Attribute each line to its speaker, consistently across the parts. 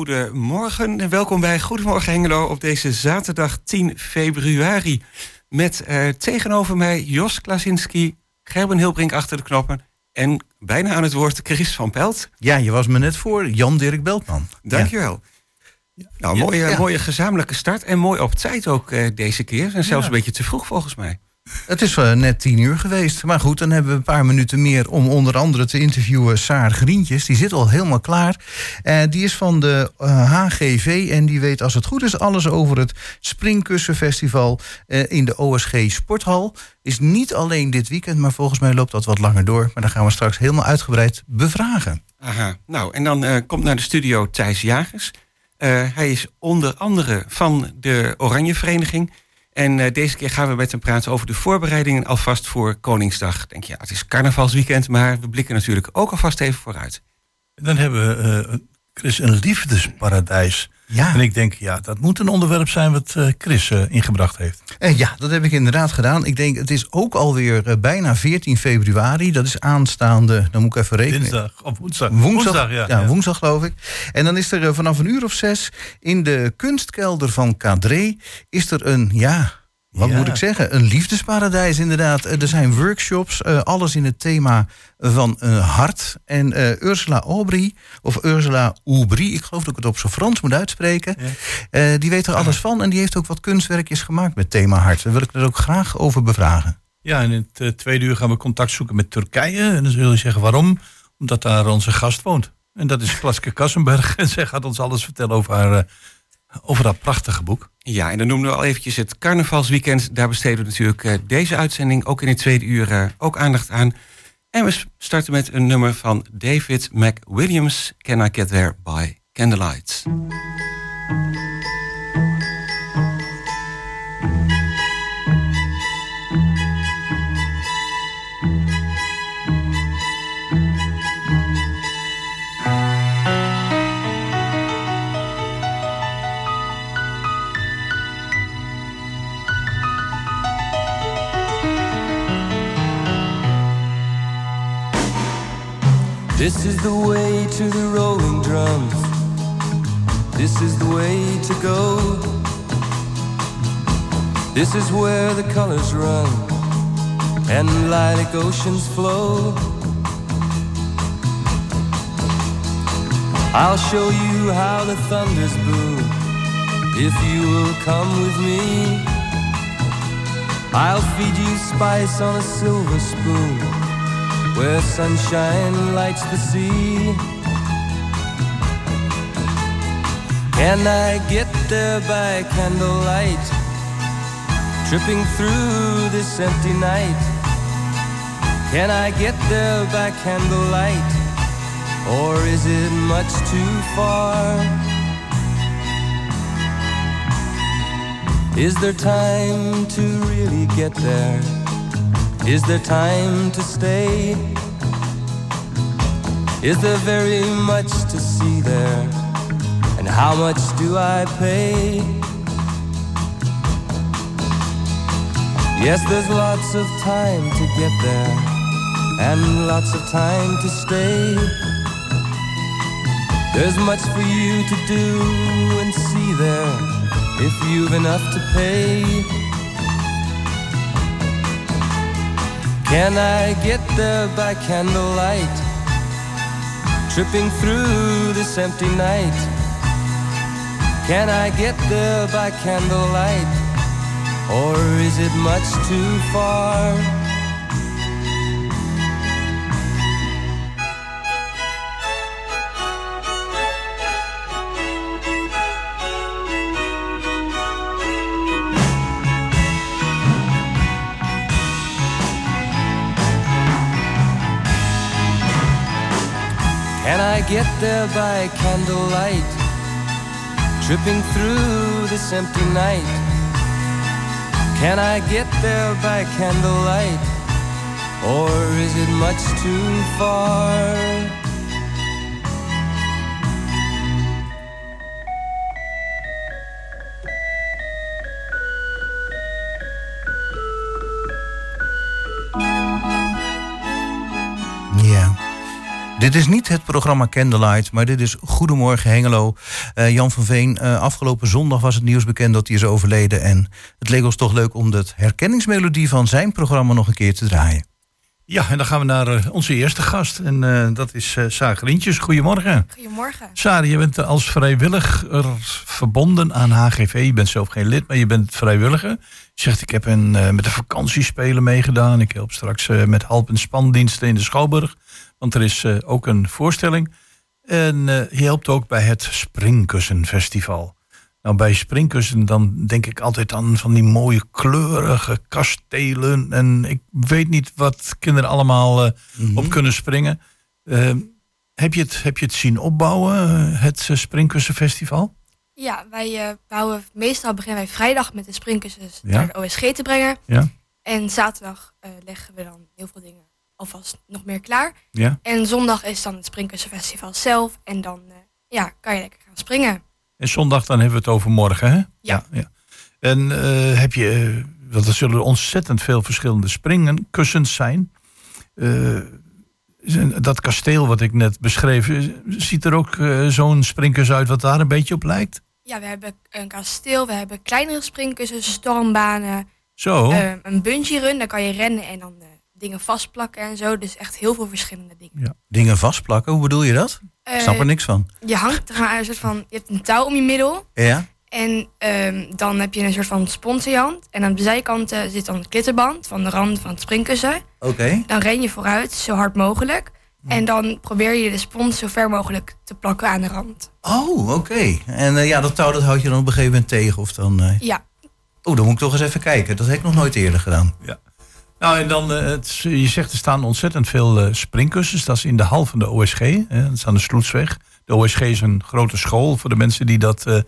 Speaker 1: En goedemorgen en welkom bij Goedemorgen Hengelo op deze zaterdag 10 februari. Met uh, tegenover mij Jos Klasinski, Gerben Hilbrink achter de knoppen en bijna aan het woord Chris van Pelt.
Speaker 2: Ja, je was me net voor Jan-Dirk Beltman.
Speaker 1: Dankjewel. Ja. Nou, mooie, mooie gezamenlijke start en mooi op tijd ook uh, deze keer. En zelfs een beetje te vroeg volgens mij.
Speaker 2: Het is uh, net tien uur geweest. Maar goed, dan hebben we een paar minuten meer om onder andere te interviewen Saar Grientjes. Die zit al helemaal klaar. Uh, die is van de HGV en die weet als het goed is alles over het Springkussenfestival in de OSG Sporthal. Is niet alleen dit weekend, maar volgens mij loopt dat wat langer door. Maar dan gaan we straks helemaal uitgebreid bevragen.
Speaker 1: Aha, nou en dan komt naar de studio Thijs Jagers. hij is onder andere van de Oranje Vereniging. En uh, deze keer gaan we met hem praten over de voorbereidingen alvast voor Koningsdag. Denk je, ja, het is carnavalsweekend, maar we blikken natuurlijk ook alvast even vooruit.
Speaker 3: Dan hebben we, uh, Chris, een liefdesparadijs. Ja. En ik denk, ja, dat moet een onderwerp zijn wat uh, Chris ingebracht heeft.
Speaker 2: ja, dat heb ik inderdaad gedaan. Ik denk, het is ook alweer bijna 14 februari. Dat is aanstaande, dan moet ik even rekenen.
Speaker 3: Dinsdag of woensdag.
Speaker 2: Woensdag, ja, ja, woensdag geloof ik. En dan is er vanaf een uur of zes in de kunstkelder van Cadré... is er een, ja, wat moet ik zeggen? Een liefdesparadijs inderdaad. Er zijn workshops, uh, alles in het thema van uh, hart. En uh, Ursula Aubry, of Ursula Aubry, ik geloof dat ik het op zijn Frans moet uitspreken. Ja. die weet er alles van en die heeft ook wat kunstwerkjes gemaakt met thema hart. Daar wil ik er ook graag over bevragen.
Speaker 3: Ja, en in het tweede uur gaan we contact zoeken met Turkije. En dan zul je zeggen waarom? Omdat daar onze gast woont. En dat is Klaske Kassenberg. En zij gaat ons alles vertellen over haar over dat prachtige boek.
Speaker 1: Ja, en dan noemen we al eventjes het carnavalsweekend. Daar besteden we natuurlijk uh, deze uitzending ook in het tweede uur uh, ook aandacht aan. En we starten met een nummer van David McWilliams, Can I Get There by Candlelight.
Speaker 4: This is the way to the rolling drums. This is the way to go. This is where the colors run and lilac oceans flow. I'll show you how the thunders boom if you will come with me. I'll feed you spice on a silver spoon where sunshine lights the sea. Can I get there by candlelight, tripping through this empty night? Can I get there by candlelight, or is it much too far? Is there time to really get there? Is there time to stay? Is there very much to see there? And how much do I pay? Yes, there's lots of time to get there, and lots of time to stay. There's much for you to do and see there if you've enough to pay. Can I get there by candlelight? Tripping through this empty night. Can I get there by candlelight? Or is it much too far? Get there by candlelight, tripping through this empty night? Can I get there by candlelight, or is it much too far?
Speaker 2: Dit is niet het programma Candlelight, maar dit is Goedemorgen Hengelo. Uh, Jan van Veen, uh, afgelopen zondag was het nieuws bekend dat hij is overleden. En het leek ons toch leuk om de herkenningsmelodie van zijn programma nog een keer te draaien.
Speaker 3: Ja, en dan gaan we naar uh, onze eerste gast. En uh, dat is uh, Saar Grientjes. Goedemorgen.
Speaker 5: Goedemorgen.
Speaker 3: Saar, je bent als vrijwilliger verbonden aan HGV. Je bent zelf geen lid, maar je bent vrijwilliger. Je zegt, ik heb een, met de vakantiespelen meegedaan. Ik help straks met halp- en spandiensten in de Schouwburg. Want er is ook een voorstelling. En je helpt ook bij het Springkussenfestival. Nou, bij springkussen dan denk ik altijd aan van die mooie kleurige kastelen. En ik weet niet wat kinderen allemaal uh, mm -hmm. op kunnen springen. Uh, heb, je het, heb je het zien opbouwen, het uh, Springkussenfestival?
Speaker 5: Ja, wij bouwen meestal beginnen wij vrijdag met de springkussens ja? naar de OSG te brengen.
Speaker 3: Ja?
Speaker 5: En zaterdag leggen we dan heel veel dingen alvast nog meer klaar.
Speaker 3: Ja?
Speaker 5: En zondag is dan het Springkussenfestival zelf. En dan ja, kan je lekker gaan springen.
Speaker 3: En zondag dan hebben we het over morgen, hè?
Speaker 5: Ja.
Speaker 3: ja, ja. En uh, heb je, uh, want er zullen ontzettend veel verschillende springenkussens zijn. Uh, dat kasteel wat ik net beschreef, ziet er ook zo'n springkussen uit wat daar een beetje op lijkt?
Speaker 5: Ja, we hebben een kasteel, we hebben kleinere springkussens, stormbanen.
Speaker 3: Zo.
Speaker 5: een bungee run, daar kan je rennen en dan dingen vastplakken en zo. Dus echt heel veel verschillende dingen.
Speaker 3: Ja.
Speaker 2: Dingen vastplakken, hoe bedoel je dat?
Speaker 5: Uh,
Speaker 2: Ik snap er niks van.
Speaker 5: Je hangt er een soort van, je hebt een touw om je middel.
Speaker 2: Ja?
Speaker 5: En um, dan heb je een soort van spons in je hand. En aan de zijkanten zit dan een klitterband van de rand van het springkussen.
Speaker 2: Oké. Okay.
Speaker 5: Dan ren je vooruit, zo hard mogelijk. Hmm. En dan probeer je de spons zo ver mogelijk te plakken aan de rand.
Speaker 2: Oh, oké. Okay. En uh, ja, dat touw dat houd je dan op een gegeven moment tegen? Of dan, uh...
Speaker 5: Ja.
Speaker 2: Oh, dan moet ik toch eens even kijken. Dat heb ik nog nooit eerder gedaan.
Speaker 3: Ja. Nou, en dan, het, je zegt er staan ontzettend veel uh, springkussens. Dat is in de hal van de OSG. Hè, dat is aan de Sloetsweg. De OSG is een grote school voor de mensen die dat uh,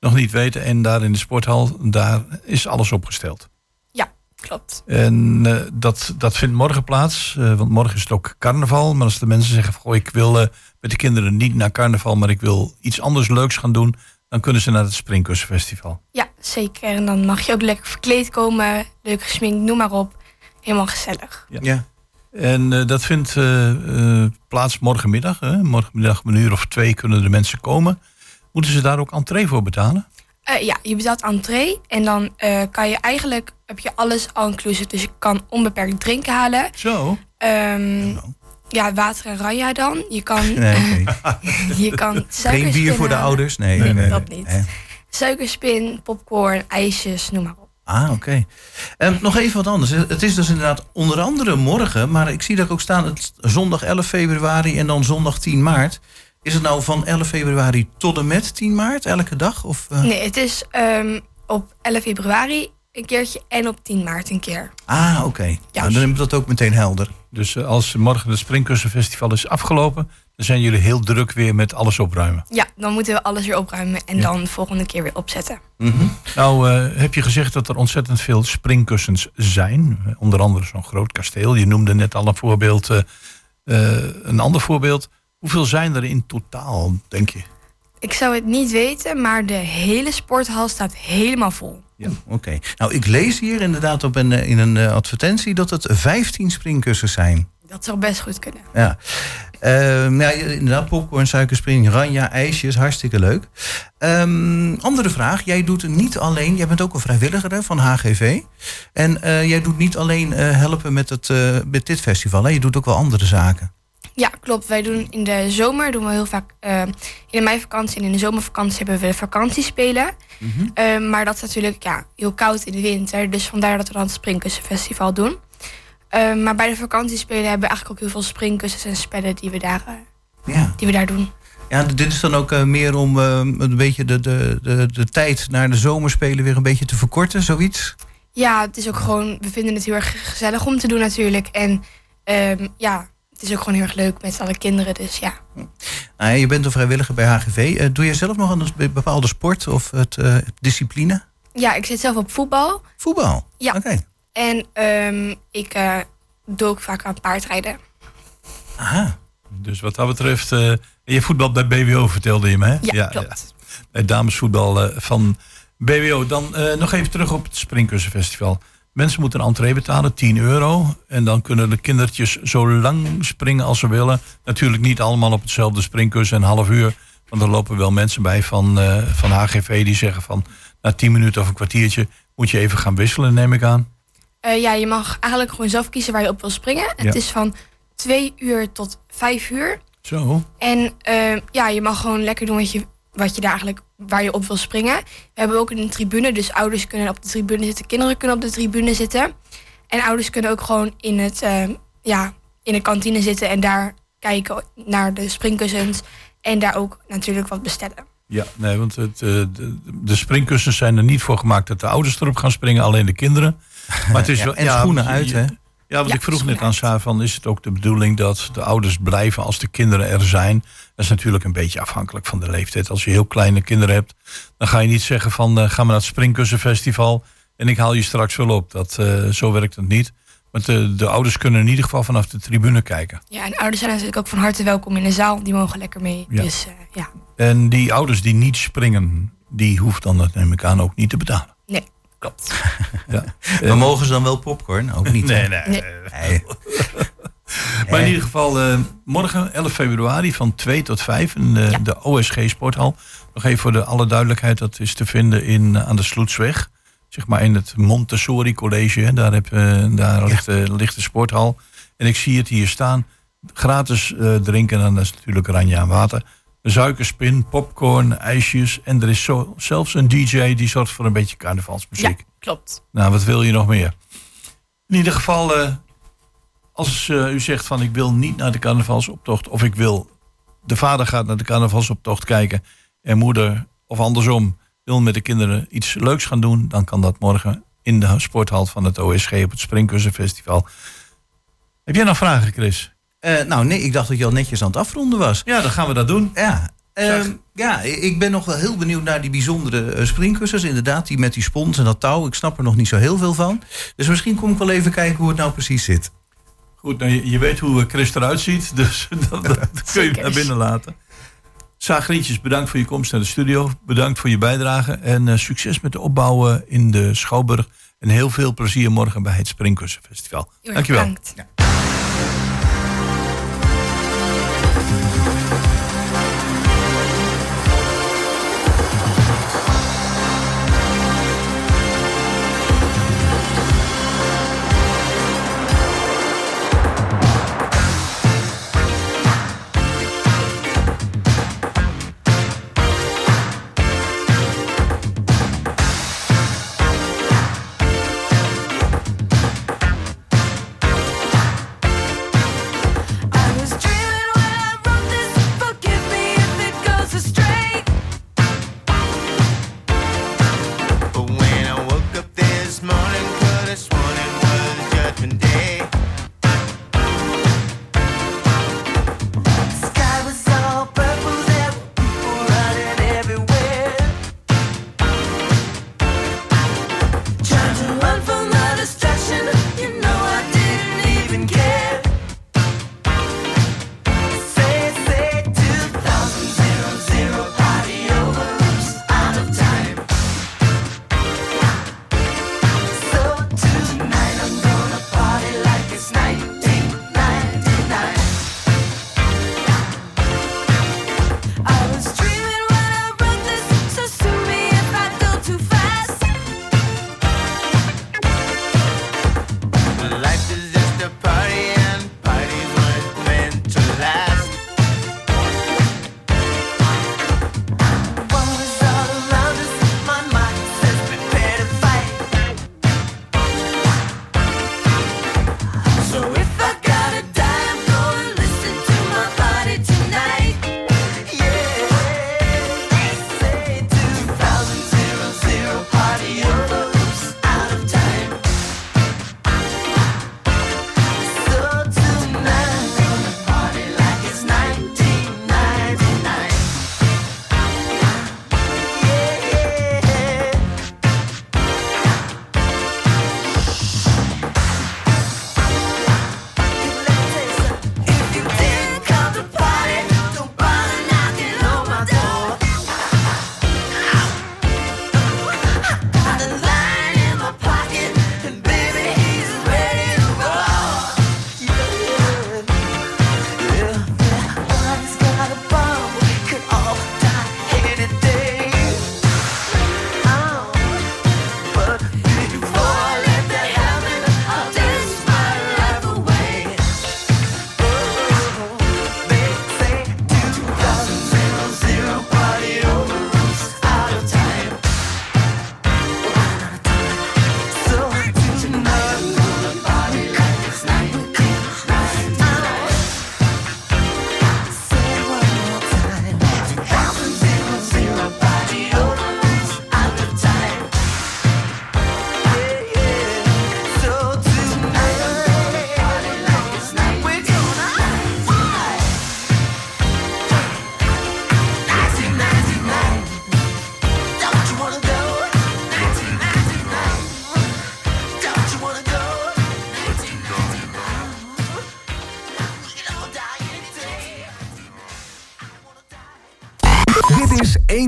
Speaker 3: nog niet weten. En daar in de sporthal, daar is alles opgesteld.
Speaker 5: Ja, klopt.
Speaker 3: En dat, dat vindt morgen plaats. want morgen is het ook carnaval. Maar als de mensen zeggen, goh, ik wil met de kinderen niet naar carnaval... maar ik wil iets anders leuks gaan doen... dan kunnen ze naar het Springkussenfestival.
Speaker 5: Ja, zeker. En dan mag je ook lekker verkleed komen. Leuk gesminkt, noem maar op helemaal gezellig.
Speaker 2: Ja. ja.
Speaker 3: En uh, dat vindt uh, uh, plaats morgenmiddag. Hè? Morgenmiddag om een uur of twee kunnen de mensen komen. Moeten ze daar ook entree voor betalen?
Speaker 5: ja, je betaalt entree. En dan kan je eigenlijk, heb je alles all-inclusive. Dus je kan onbeperkt drinken halen.
Speaker 3: Zo?
Speaker 5: Um, ja, water en ranja dan. Je kan,
Speaker 2: nee,
Speaker 5: je kan
Speaker 2: Geen bier voor de ouders? Nee,
Speaker 5: nee,
Speaker 2: nee
Speaker 5: dat niet. Nee. Suikerspin, popcorn, ijsjes, noem maar op.
Speaker 2: Ah, oké. Okay. nog even wat anders. Het is dus inderdaad onder andere morgen, maar ik zie dat ook staan het zondag 11 februari en dan zondag 10 maart. Is het nou van 11 februari tot en met 10 maart, elke dag? Of, uh...
Speaker 5: Nee, het is um, op 11 februari een keertje en op 10 maart een keer.
Speaker 2: Ah, oké. Okay. Ja. Nou, dan heb ik dat ook meteen helder.
Speaker 3: Dus uh, als morgen het Springkussenfestival is afgelopen, dan zijn jullie heel druk weer met alles opruimen.
Speaker 5: Ja, dan moeten we alles weer opruimen en ja. dan de volgende keer weer opzetten.
Speaker 3: Mm -hmm. Nou, uh, heb je gezegd dat er ontzettend veel springkussens zijn. Onder andere zo'n groot kasteel. Je noemde net al een voorbeeld. Uh, een ander voorbeeld. Hoeveel zijn er in totaal, denk je?
Speaker 5: Ik zou het niet weten, maar de hele sporthal staat helemaal vol.
Speaker 2: Ja, oké. Okay. Nou, ik lees hier inderdaad op een, in een advertentie dat het 15 springkussens zijn.
Speaker 5: Dat zou best goed kunnen.
Speaker 2: Ja. Uh, ja, inderdaad, popcorn, suikerspring, ranja, ijsjes, hartstikke leuk. Um, andere vraag, jij doet niet alleen, jij bent ook een vrijwilliger hè, van HGV. En uh, jij doet niet alleen uh, helpen met, het, met dit festival, hè? je doet ook wel andere zaken.
Speaker 5: Ja, klopt. Wij doen in de zomer doen we heel vaak in de meivakantie en in de zomervakantie hebben we vakantiespelen. Mm -hmm. maar dat is natuurlijk ja, heel koud in de winter. Dus vandaar dat we dan het Springkussenfestival doen. Uh, maar bij de vakantiespelen hebben we eigenlijk ook heel veel springkussens en spellen die we daar, uh,
Speaker 2: ja.
Speaker 5: die we daar doen.
Speaker 2: Ja, dit is dan ook uh, meer om een beetje de, de, de, de tijd naar de zomerspelen weer een beetje te verkorten, zoiets?
Speaker 5: Ja, het is ook gewoon, we vinden het heel erg gezellig om te doen natuurlijk. En um, ja, het is ook gewoon heel erg leuk met alle kinderen, dus ja.
Speaker 2: Nou, je bent een vrijwilliger bij HGV. doe je zelf nog een bepaalde sport of het, discipline?
Speaker 5: Ja, ik zit zelf op voetbal.
Speaker 2: Voetbal?
Speaker 5: Ja.
Speaker 2: Oké. Okay.
Speaker 5: En um, ik uh, doe ook vaak aan paardrijden.
Speaker 2: Aha.
Speaker 3: Dus wat dat betreft, uh, je voetbal bij BWO vertelde je me, hè?
Speaker 5: Ja, ja klopt.
Speaker 3: Ja. Bij damesvoetbal uh, van BWO. Dan nog even terug op het Springkussenfestival. Mensen moeten een entree betalen, 10 euro. En dan kunnen de kindertjes zo lang springen als ze willen. Natuurlijk niet allemaal op hetzelfde springkussen, een half uur. Want er lopen wel mensen bij van, eh, van HGV die zeggen van... na 10 minuten of een kwartiertje moet je even gaan wisselen, neem ik aan.
Speaker 5: Eh, ja, je mag eigenlijk gewoon zelf kiezen waar je op wil springen.
Speaker 3: Ja.
Speaker 5: Het is van twee uur tot vijf uur.
Speaker 3: Zo,
Speaker 5: En eh, ja, je mag gewoon lekker doen wat je, wat je daar eigenlijk, waar je op wil springen. We hebben ook een tribune, dus ouders kunnen op de tribune zitten, kinderen kunnen op de tribune zitten. En ouders kunnen ook gewoon in, het, eh, ja, in de kantine zitten en daar kijken naar de springkussens. En daar ook natuurlijk wat bestellen.
Speaker 3: Ja, nee, want het, de, de springkussens zijn er niet voor gemaakt dat de ouders erop gaan springen, alleen de kinderen. Maar het is
Speaker 2: Ja,
Speaker 3: wel,
Speaker 2: en schoenen uit, hè?
Speaker 3: Ja, want
Speaker 5: Ja,
Speaker 3: ik vroeg net aan. Saar van, is het ook de bedoeling dat de ouders blijven als de kinderen er zijn? Dat is natuurlijk een beetje afhankelijk van de leeftijd. Als je heel kleine kinderen hebt, dan ga je niet zeggen van, eh, ga maar naar het Springkussenfestival en ik haal je straks wel op. Dat, eh, zo werkt het niet. Want de, de ouders kunnen in ieder geval vanaf de tribune kijken.
Speaker 5: Ja, en ouders zijn natuurlijk ook van harte welkom in de zaal. Die mogen lekker mee.
Speaker 3: Ja.
Speaker 5: Dus eh, ja,
Speaker 3: En die ouders die niet springen, die hoeft dan, dat neem ik aan, ook niet te betalen. Klopt. Ja.
Speaker 2: Maar mogen ze dan wel popcorn? Ook niet.
Speaker 3: Nee, nee.
Speaker 5: Nee.
Speaker 2: Nee.
Speaker 3: Maar in ieder geval, eh, morgen 11 februari van 2 tot 5 in de,
Speaker 5: Ja.
Speaker 3: de OSG Sporthal. Nog even voor de alle duidelijkheid, dat is te vinden in, eh, aan de Sloetsweg. Zeg maar in het Montessori College. hè. Daar, heb, eh, daar ligt, eh, ligt de sporthal. En ik zie het hier staan. Gratis eh, drinken, en dat is natuurlijk oranje aan water. Suikerspin, popcorn, ijsjes. En er is zo, zelfs een DJ die zorgt voor een beetje
Speaker 5: Ja,
Speaker 3: carnavalsmuziek.
Speaker 5: klopt.
Speaker 3: Nou, wat wil je nog meer? In ieder geval, eh, als eh, u zegt van ik wil niet naar de carnavalsoptocht... of ik wil, de vader gaat naar de carnavalsoptocht kijken... en moeder, of andersom, wil met de kinderen iets leuks gaan doen... dan kan dat morgen in de sporthal van het OSG op het Springkussenfestival. Heb jij nog vragen, Chris?
Speaker 2: Eh, nou, nee, ik dacht dat je al netjes aan het afronden was.
Speaker 3: Ja, dan gaan we dat doen.
Speaker 2: Ja, ehm, ja, ik ben nog wel heel benieuwd naar die bijzondere eh, springkussens. Inderdaad, die met die spons en dat touw. Ik snap er nog niet zo heel veel van. Dus misschien kom ik wel even kijken hoe het nou precies zit.
Speaker 3: Goed, nou, je, je weet hoe eh, Chris eruit ziet, dus dat, dat kun je naar binnen laten. Saagrietjes, bedankt voor je komst naar de studio. Bedankt voor je bijdrage. En eh, succes met de opbouwen in de Schouwburg. En heel veel plezier morgen bij het Springkussenfestival. Dankjewel.
Speaker 5: bedankt.
Speaker 6: Dit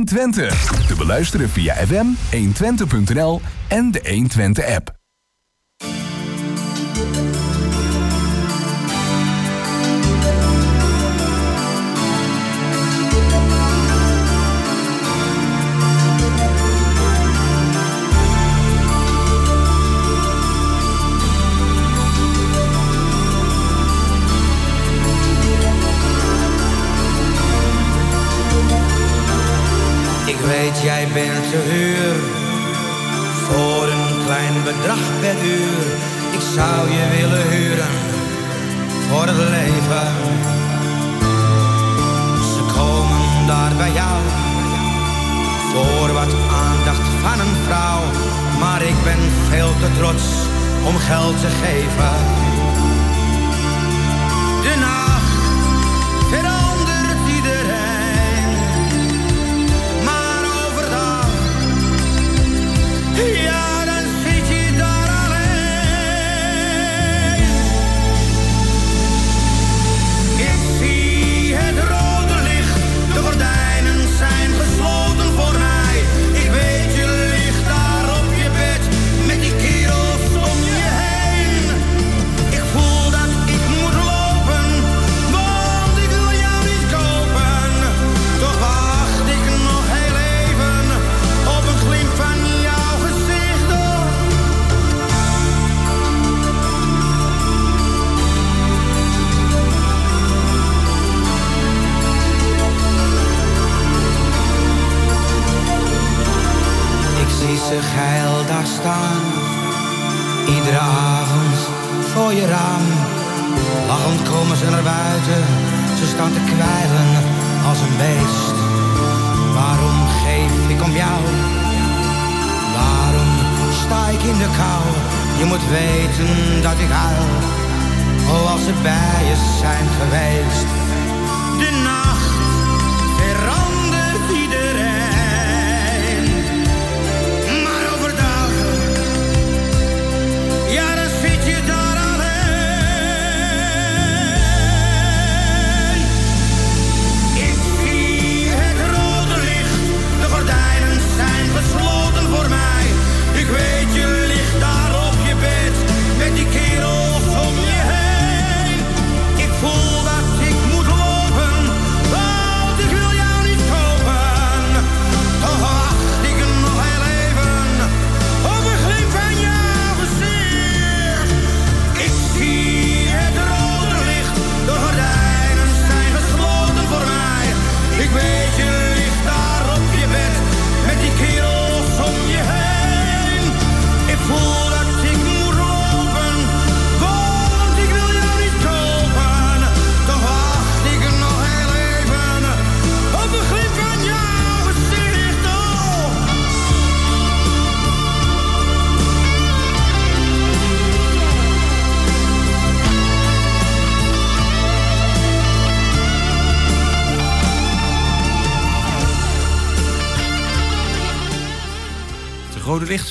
Speaker 6: 120. Te beluisteren via FM, 120.nl en de 120 app.
Speaker 7: Bedrag per uur. Ik zou je willen huren voor het leven. Ze komen daar bij jou voor wat aandacht van een vrouw. Maar ik ben veel te trots om geld te geven. De nacht staan te kwijlen als een beest. Waarom geef ik om jou? Waarom sta ik in de kou? Je moet weten dat ik huil, oh als ze bij je zijn geweest. De nacht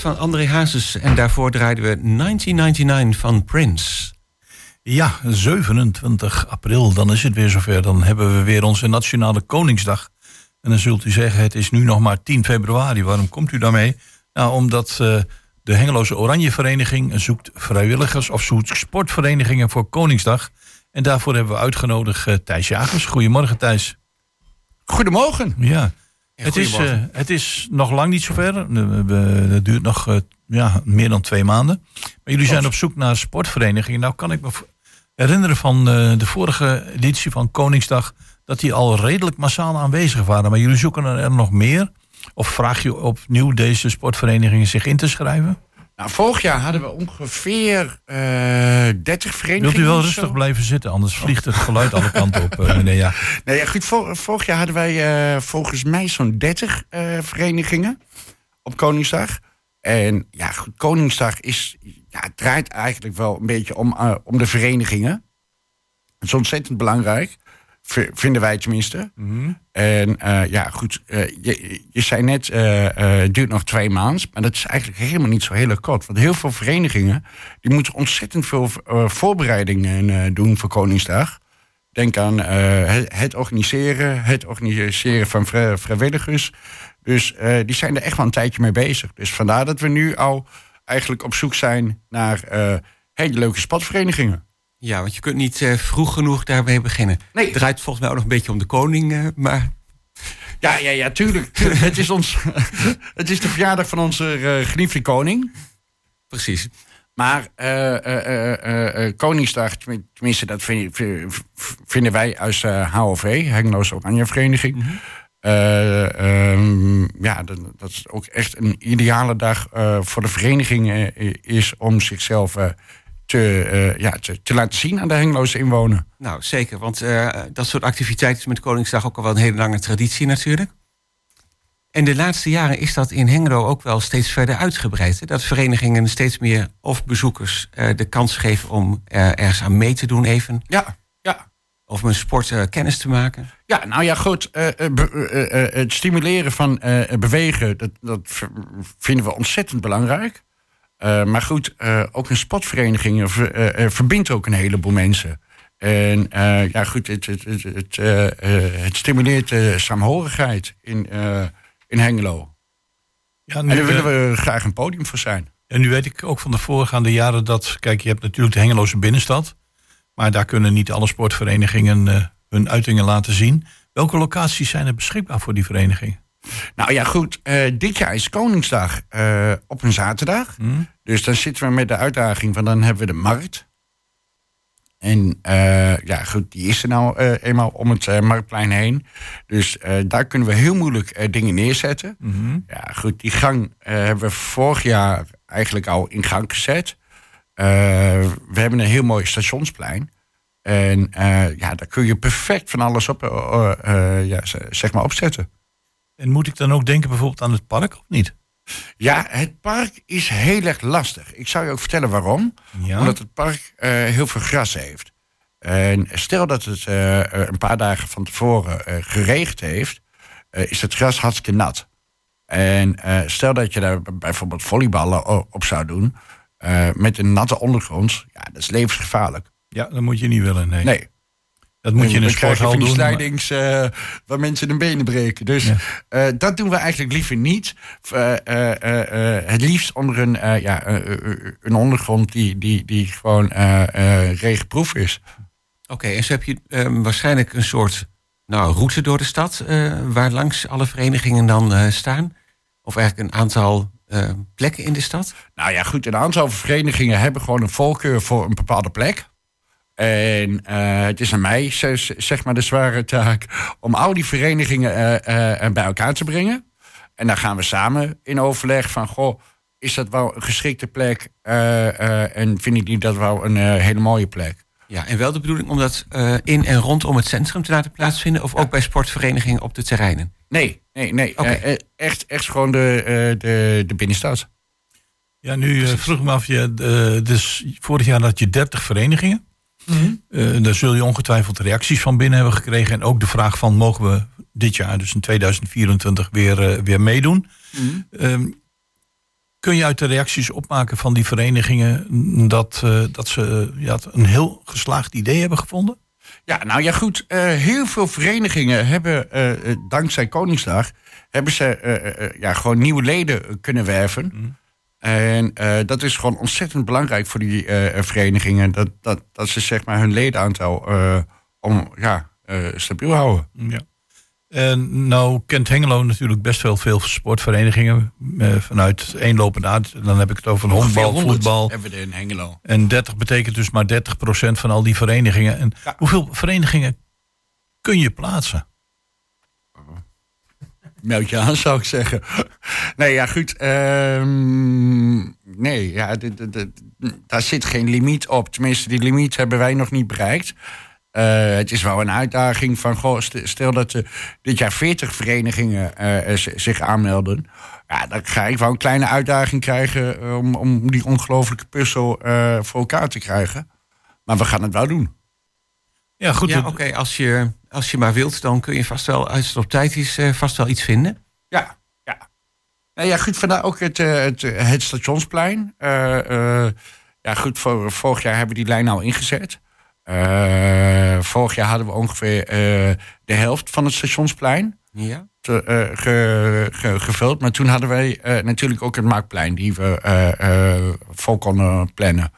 Speaker 7: van
Speaker 1: André Hazes. En daarvoor draaiden we 1999 van Prince.
Speaker 3: Ja, 27 april, dan is het weer zover. Dan hebben we weer onze Nationale Koningsdag. En dan zult u zeggen, het is nu nog maar 10 februari. Waarom komt u daarmee? Nou, omdat eh, de Hengeloze Oranje Vereniging zoekt vrijwilligers... of zoekt sportverenigingen voor Koningsdag. En daarvoor hebben we uitgenodigd eh, Thijs Jagers. Goedemorgen, Thijs.
Speaker 8: Goedemorgen.
Speaker 3: Ja. Het is, eh, het is nog lang niet zover. Het duurt nog eh, ja, meer dan twee maanden. Maar jullie zijn op zoek naar sportverenigingen. Nou kan ik me herinneren van eh, de vorige editie van Koningsdag... dat die al redelijk massaal aanwezig waren. Maar jullie zoeken er nog meer? Of vraag je opnieuw deze sportverenigingen zich in te schrijven?
Speaker 8: Nou, vorig jaar hadden we ongeveer eh 30 verenigingen.
Speaker 3: Wilt u wel rustig blijven zitten? Anders vliegt het geluid alle kanten op, eh, meneer. Ja.
Speaker 8: Nee, ja, goed, vor- vorig jaar hadden wij eh, volgens mij zo'n 30 eh, verenigingen op Koningsdag. En ja, goed, Koningsdag is, ja, het draait eigenlijk wel een beetje om, eh, om de verenigingen. Het is ontzettend belangrijk, vinden wij tenminste. En eh, ja, goed, eh, je, je zei net, eh, het duurt nog twee maanden. Maar dat is eigenlijk helemaal niet zo heel kort. Want heel veel verenigingen, die moeten ontzettend veel voorbereidingen doen voor Koningsdag. Denk aan het, het organiseren, het organiseren van vri- vrijwilligers. Dus die zijn er echt wel een tijdje mee bezig. Dus vandaar dat we nu al eigenlijk op zoek zijn naar hele leuke sportverenigingen.
Speaker 1: Ja, want je kunt niet eh, vroeg genoeg daarmee beginnen.
Speaker 8: Nee.
Speaker 1: Het draait volgens mij ook nog een beetje om de koning, eh, maar
Speaker 8: Ja, ja, ja, tuurlijk. tuurlijk. het, is ons, het is de verjaardag van onze uh, geliefde koning.
Speaker 1: precies.
Speaker 8: Maar Koningsdag, tenmin- tenminste, dat vind- vinden wij als HOV, Hengeloos Oranje Vereniging. Eh, ehm, ja, dat, dat is ook echt een ideale dag voor de vereniging is om zichzelf te, eh, ja, te, te laten zien aan de Hengeloze inwoner.
Speaker 1: Nou, zeker, want eh, dat soort activiteiten is met Koningsdag ook al wel een hele lange traditie natuurlijk. En de laatste jaren is dat in Hengelo ook wel steeds verder uitgebreid. Hè? Dat verenigingen steeds meer of bezoekers eh, de kans geven om ergens aan mee te doen even.
Speaker 8: Ja, ja.
Speaker 1: Of een sport kennis te maken.
Speaker 8: Ja, nou ja, goed. het stimuleren van bewegen, dat, dat vinden we ontzettend belangrijk. Eh, maar goed, eh, ook een sportvereniging eh, ver- verbindt ook een heleboel mensen. En ja, goed, het, het, het, het, het stimuleert de saamhorigheid in, in Hengelo.
Speaker 3: Ja, nu,
Speaker 8: En daar willen we graag een podium voor zijn.
Speaker 3: En nu weet ik ook van de voorgaande jaren dat, kijk, je hebt natuurlijk de Hengeloze binnenstad. Maar daar kunnen niet alle sportverenigingen hun uitingen laten zien. Welke locaties zijn er beschikbaar voor die verenigingen?
Speaker 8: Nou ja, goed. eh, dit jaar is Koningsdag eh, op een zaterdag.
Speaker 3: Hm?
Speaker 8: Dus dan zitten we met de uitdaging van dan hebben we de markt. En eh, ja, goed, die is er nou eenmaal om het marktplein heen. Dus daar kunnen we heel moeilijk dingen neerzetten.
Speaker 3: Mhm.
Speaker 8: Ja, goed, die gang hebben we vorig jaar eigenlijk al in gang gezet. We hebben een heel mooi stationsplein. En ja, daar kun je perfect van alles op, ja, zeg maar opzetten.
Speaker 3: En moet ik dan ook denken bijvoorbeeld aan het park of niet?
Speaker 8: Ja, het park is heel erg lastig. Ik zou je ook vertellen waarom.
Speaker 3: Ja.
Speaker 8: Omdat het park eh, heel veel gras heeft. En stel dat het eh, een paar dagen van tevoren eh, geregend heeft, is het gras hartstikke nat. En stel dat je daar bijvoorbeeld volleyballen op zou doen, met een natte ondergrond, ja, dat is levensgevaarlijk.
Speaker 3: Ja, dat moet je niet willen. Nee.
Speaker 8: Nee,
Speaker 3: Dat moet je in een sporthal
Speaker 8: van die
Speaker 3: doen. maar-
Speaker 8: slijdings eh, waar mensen hun benen breken. Dus
Speaker 3: Ja.
Speaker 8: eh, dat doen we eigenlijk liever niet. Eh, eh, eh, eh, het liefst onder een, eh, ja, een ondergrond die, die, die gewoon eh, eh, regenproef is.
Speaker 1: Oké, en zo heb je ehm, waarschijnlijk een soort nou, route door de stad... eh, waar langs alle verenigingen dan eh, staan. Of eigenlijk een aantal eh, plekken in de stad.
Speaker 8: Nou ja, goed, een aantal verenigingen hebben gewoon een voorkeur voor een bepaalde plek. En eh, het is aan mij, zeg maar, de zware taak om al die verenigingen eh, eh, bij elkaar te brengen. En dan gaan we samen in overleg van, goh, is dat wel een geschikte plek? Eh, eh, en vind ik niet dat wel een hele mooie plek?
Speaker 1: Ja, en wel de bedoeling om dat eh, in en rondom het centrum te laten plaatsvinden... of ook bij sportverenigingen op de terreinen?
Speaker 8: Nee, nee, nee.
Speaker 1: Oké.
Speaker 8: Echt, echt gewoon de, eh, de, de binnenstad.
Speaker 3: Ja, nu vroeg ik me af, je, dus vorig jaar had je 30 verenigingen. Eh, daar zul je ongetwijfeld reacties van binnen hebben gekregen. En ook de vraag van, mogen we dit jaar, dus in 2024, weer, eh, weer meedoen? Ehm, kun je uit de reacties opmaken van die verenigingen... dat, eh, dat ze ja, een heel geslaagd idee hebben gevonden?
Speaker 8: Ja, nou ja, goed. heel veel verenigingen hebben, dankzij Koningsdag, hebben ze ja, gewoon nieuwe leden kunnen werven. En eh, dat is gewoon ontzettend belangrijk voor die eh, verenigingen. Dat, dat, dat ze zeg maar hun ledenaantal eh, om, ja, stabiel houden.
Speaker 3: Ja. En nou kent Hengelo natuurlijk best wel veel sportverenigingen. vanuit eenlopende aard. Dan heb ik het over honkbal,
Speaker 8: 100
Speaker 3: voetbal.
Speaker 8: Hebben we in Hengelo.
Speaker 3: En 30 betekent dus maar 30% van al die verenigingen. En
Speaker 8: Ja.
Speaker 3: hoeveel verenigingen kun je plaatsen?
Speaker 8: Meld je aan, zou ik zeggen. Nee, ja, goed. ehm, nee, ja, daar zit geen limiet op. Tenminste, die limiet hebben wij nog niet bereikt. Eh, het is wel een uitdaging van, goh, st- stel dat er dit jaar 40 verenigingen eh, zich aanmelden. Ja, dan ga ik wel een kleine uitdaging krijgen om, om die ongelofelijke puzzel voor elkaar te krijgen. Maar we gaan het wel doen.
Speaker 3: Ja, goed.
Speaker 1: ja, oké, als, je, als je maar wilt, dan kun je vast wel, als het op tijd is, eh, vast wel iets vinden.
Speaker 8: Ja, ja. Nou ja, goed, vandaar ook het, eh, het, het stationsplein. Eh, eh, ja, goed, voor, vorig jaar hebben we die lijn al ingezet. Eh, vorig jaar hadden we ongeveer eh, de helft van het stationsplein
Speaker 1: Ja.
Speaker 8: te, eh, ge- ge- gevuld. Maar toen hadden wij eh, natuurlijk ook het Marktplein die we eh, eh, vol konden plannen.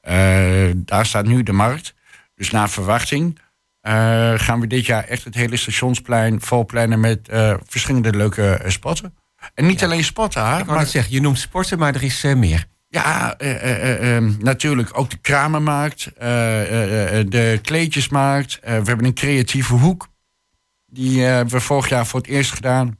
Speaker 8: Eh, daar staat nu de markt. Dus naar verwachting eh, gaan we dit jaar echt het hele stationsplein vol plannen met eh, verschillende leuke eh, spotten. En niet alleen spotten, hè,
Speaker 1: Ik
Speaker 8: maar
Speaker 1: zeggen, je noemt sporten, maar er is meer.
Speaker 8: ja, eh, eh, eh, eh, natuurlijk ook de kramenmarkt, de kleedjesmarkt. We hebben een creatieve hoek. Die hebben we vorig jaar voor het eerst gedaan.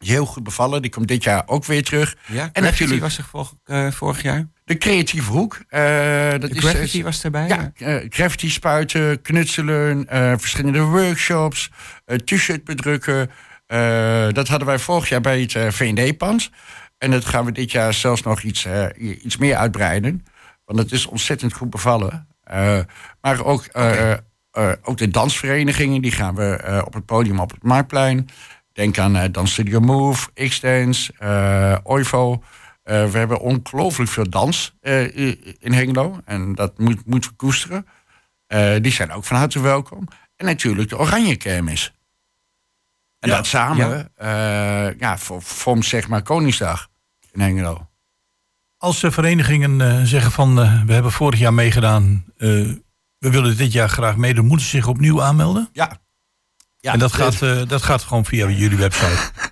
Speaker 8: Is heel goed bevallen. Die komt dit jaar ook weer terug.
Speaker 1: Ja,
Speaker 8: En natuurlijk
Speaker 1: was er vorig, eh, vorig jaar.
Speaker 8: de creatieve hoek. eh, dat is,
Speaker 1: graffiti was erbij.
Speaker 8: ja, eh, graffiti spuiten, knutselen, eh, verschillende workshops, eh, t-shirt bedrukken. Eh, dat hadden wij vorig jaar bij het eh, V&D-pand. En dat gaan we dit jaar zelfs nog iets, eh, iets meer uitbreiden. Want het is ontzettend goed bevallen. Eh, maar ook, eh, eh, ook de dansverenigingen, die gaan we eh, op het podium op het Marktplein. Denk aan eh Dansstudio Move, X-Dance, eh Oivo. Eh, we hebben ongelooflijk veel dans in Hengelo. En dat moet, moeten we koesteren. Die zijn ook van harte welkom. En natuurlijk de Oranje Kermis. En
Speaker 3: Ja,
Speaker 8: dat samen ja. ja, vo- vormt zeg maar Koningsdag in Hengelo.
Speaker 3: Als de verenigingen zeggen van we hebben vorig jaar meegedaan, we willen dit jaar graag meedoen, moeten ze zich opnieuw aanmelden?
Speaker 8: Ja. Ja
Speaker 3: en dat gaat, eh, dat gaat gewoon via jullie website.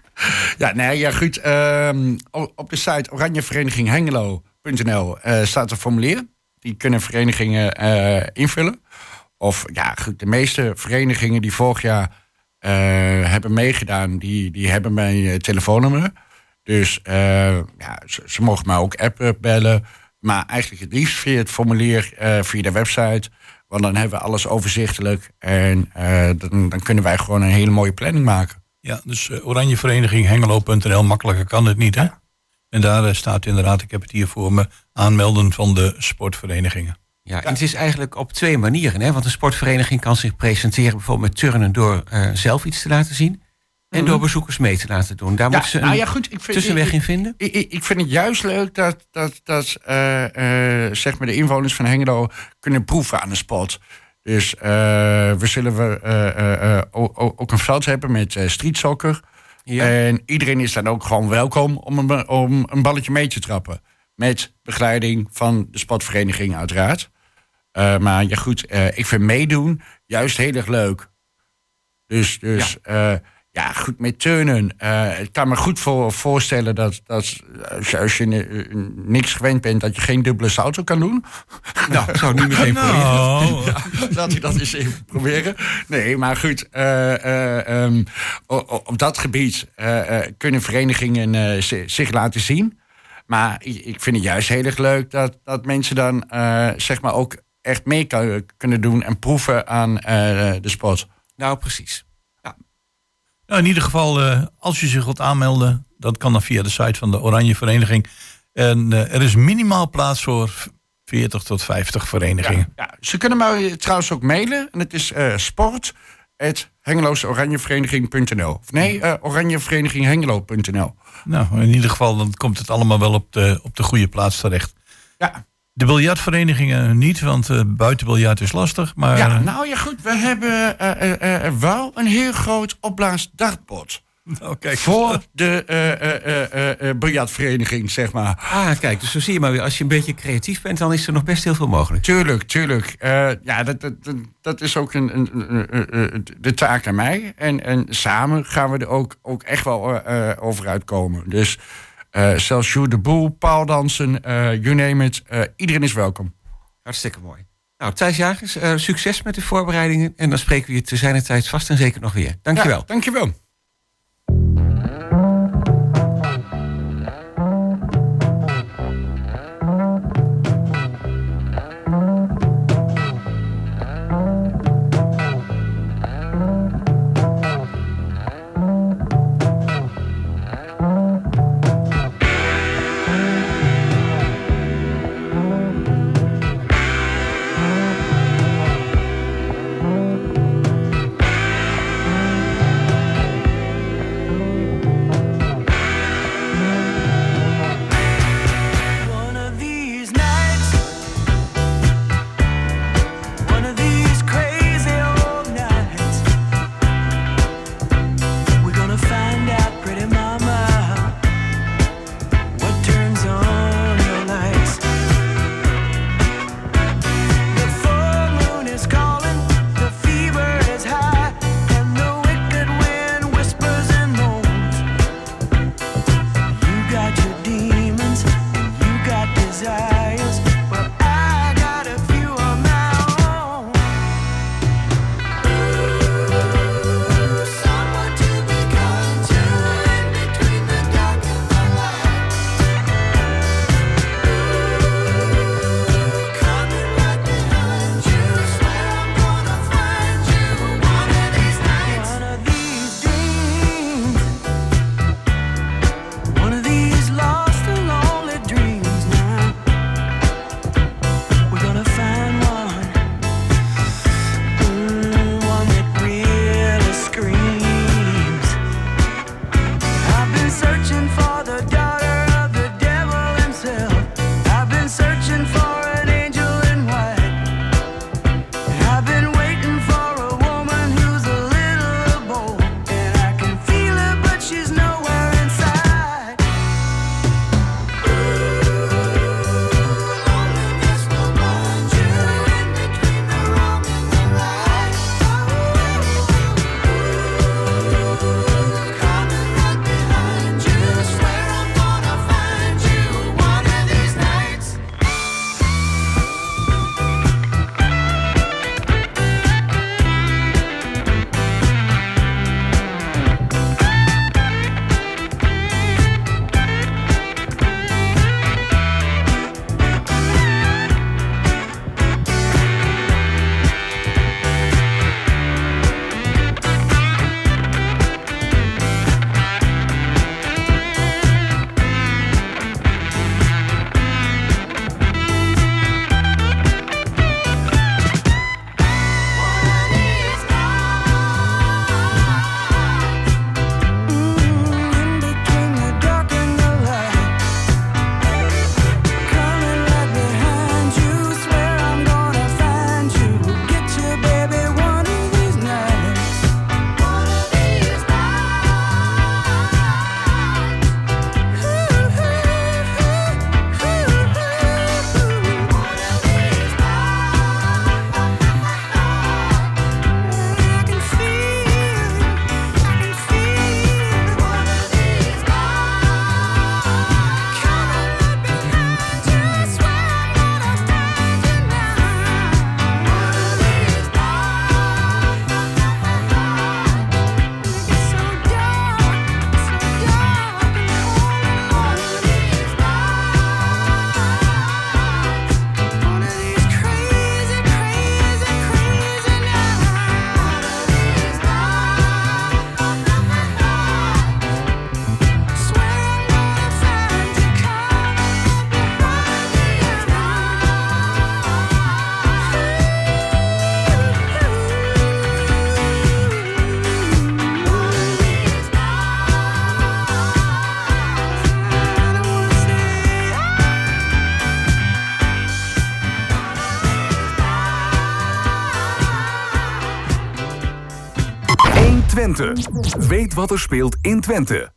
Speaker 8: Ja, nee, ja, goed. ehm, op de site oranjevereniginghengelo.nl eh staat een formulier. Die kunnen verenigingen eh, invullen. Of ja, goed, de meeste verenigingen die vorig jaar hebben meegedaan, die, die hebben mijn telefoonnummer. Dus ja, ze, ze mogen mij ook appen, bellen. Maar eigenlijk het liefst via het formulier, via de website. Want dan hebben we alles overzichtelijk. En eh, dan, dan kunnen wij gewoon een hele mooie planning maken.
Speaker 3: Ja, dus uh, oranjevereniginghengelo.nl, makkelijker kan het niet, hè? En daar uh, staat inderdaad, ik heb het hier voor me, aanmelden van de sportverenigingen.
Speaker 1: Ja, en het is eigenlijk op twee manieren. Hè? Want een sportvereniging kan zich presenteren bijvoorbeeld met turnen door uh, zelf iets te laten zien. En mm-hmm. door bezoekers mee te laten doen. Daar
Speaker 8: ja,
Speaker 1: moeten ze een
Speaker 8: nou ja, goed, ik vind,
Speaker 1: tussenweg
Speaker 8: ik,
Speaker 1: in vinden.
Speaker 8: Ik, ik, ik, vind het juist leuk dat, dat, dat uh, zeg maar de inwoners van Hengelo kunnen proeven aan de sport. Dus uh, we zullen we, ook een veld hebben met streetsoccer. Ja. En iedereen is dan ook gewoon welkom om een, om een balletje mee te trappen. Met begeleiding van de sportvereniging uiteraard. Maar ja goed, ik vind meedoen juist heel erg leuk. Dus, dus ja. Ja, goed met turnen. ik kan me goed voor, voorstellen dat, dat als je niks gewend bent... dat je geen dubbele salto kan doen.
Speaker 1: Nou, zou niet meteen
Speaker 3: nou.
Speaker 8: ja, Laat ik dat eens even proberen. Nee, maar goed. Um, op dat gebied kunnen verenigingen zich laten zien. Maar ik vind het juist heel erg leuk dat, dat mensen dan zeg maar ook echt mee kunnen doen en proeven aan de sport.
Speaker 1: Nou, precies.
Speaker 3: Nou, in ieder geval, uh, als je zich wilt aanmelden, dat kan dan via de site van de Oranje Vereniging. En uh, er is minimaal plaats voor 40 tot 50 verenigingen.
Speaker 8: Ja, ja. Ze kunnen mij trouwens ook mailen. En het is sport hengeloosoranjevereniging.nl. Of nee, uh, oranjevereniginghengelo.nl.
Speaker 3: Nou, in ieder geval dan komt het allemaal wel op de, op de goede plaats terecht.
Speaker 8: Ja.
Speaker 3: De biljartverenigingen niet, want uh, buitenbiljart is lastig. Maar...
Speaker 8: Ja, nou ja goed, we hebben uh, uh, wel een heel groot opblaas dartbord.
Speaker 3: Nou, kijk,
Speaker 8: voor de biljartvereniging, zeg maar.
Speaker 1: Ah, kijk, dus zo zie je maar weer. Als je een beetje creatief bent, dan is er nog best heel veel mogelijk.
Speaker 8: Tuurlijk, tuurlijk. ja, dat, dat, dat is ook een, een, een, de taak aan mij. En, en samen gaan we er ook, ook echt wel over uitkomen. Dus... Zelfs Sjoerd de Boel, paaldansen, uh, you name it. Uh, iedereen is welkom.
Speaker 1: Hartstikke mooi. Nou, Thijs Jagers, succes met de voorbereidingen. En dan spreken we je te zijner tijd vast en zeker nog weer. Dankjewel.
Speaker 8: Ja, dankjewel.
Speaker 9: Weet wat er speelt in Twente.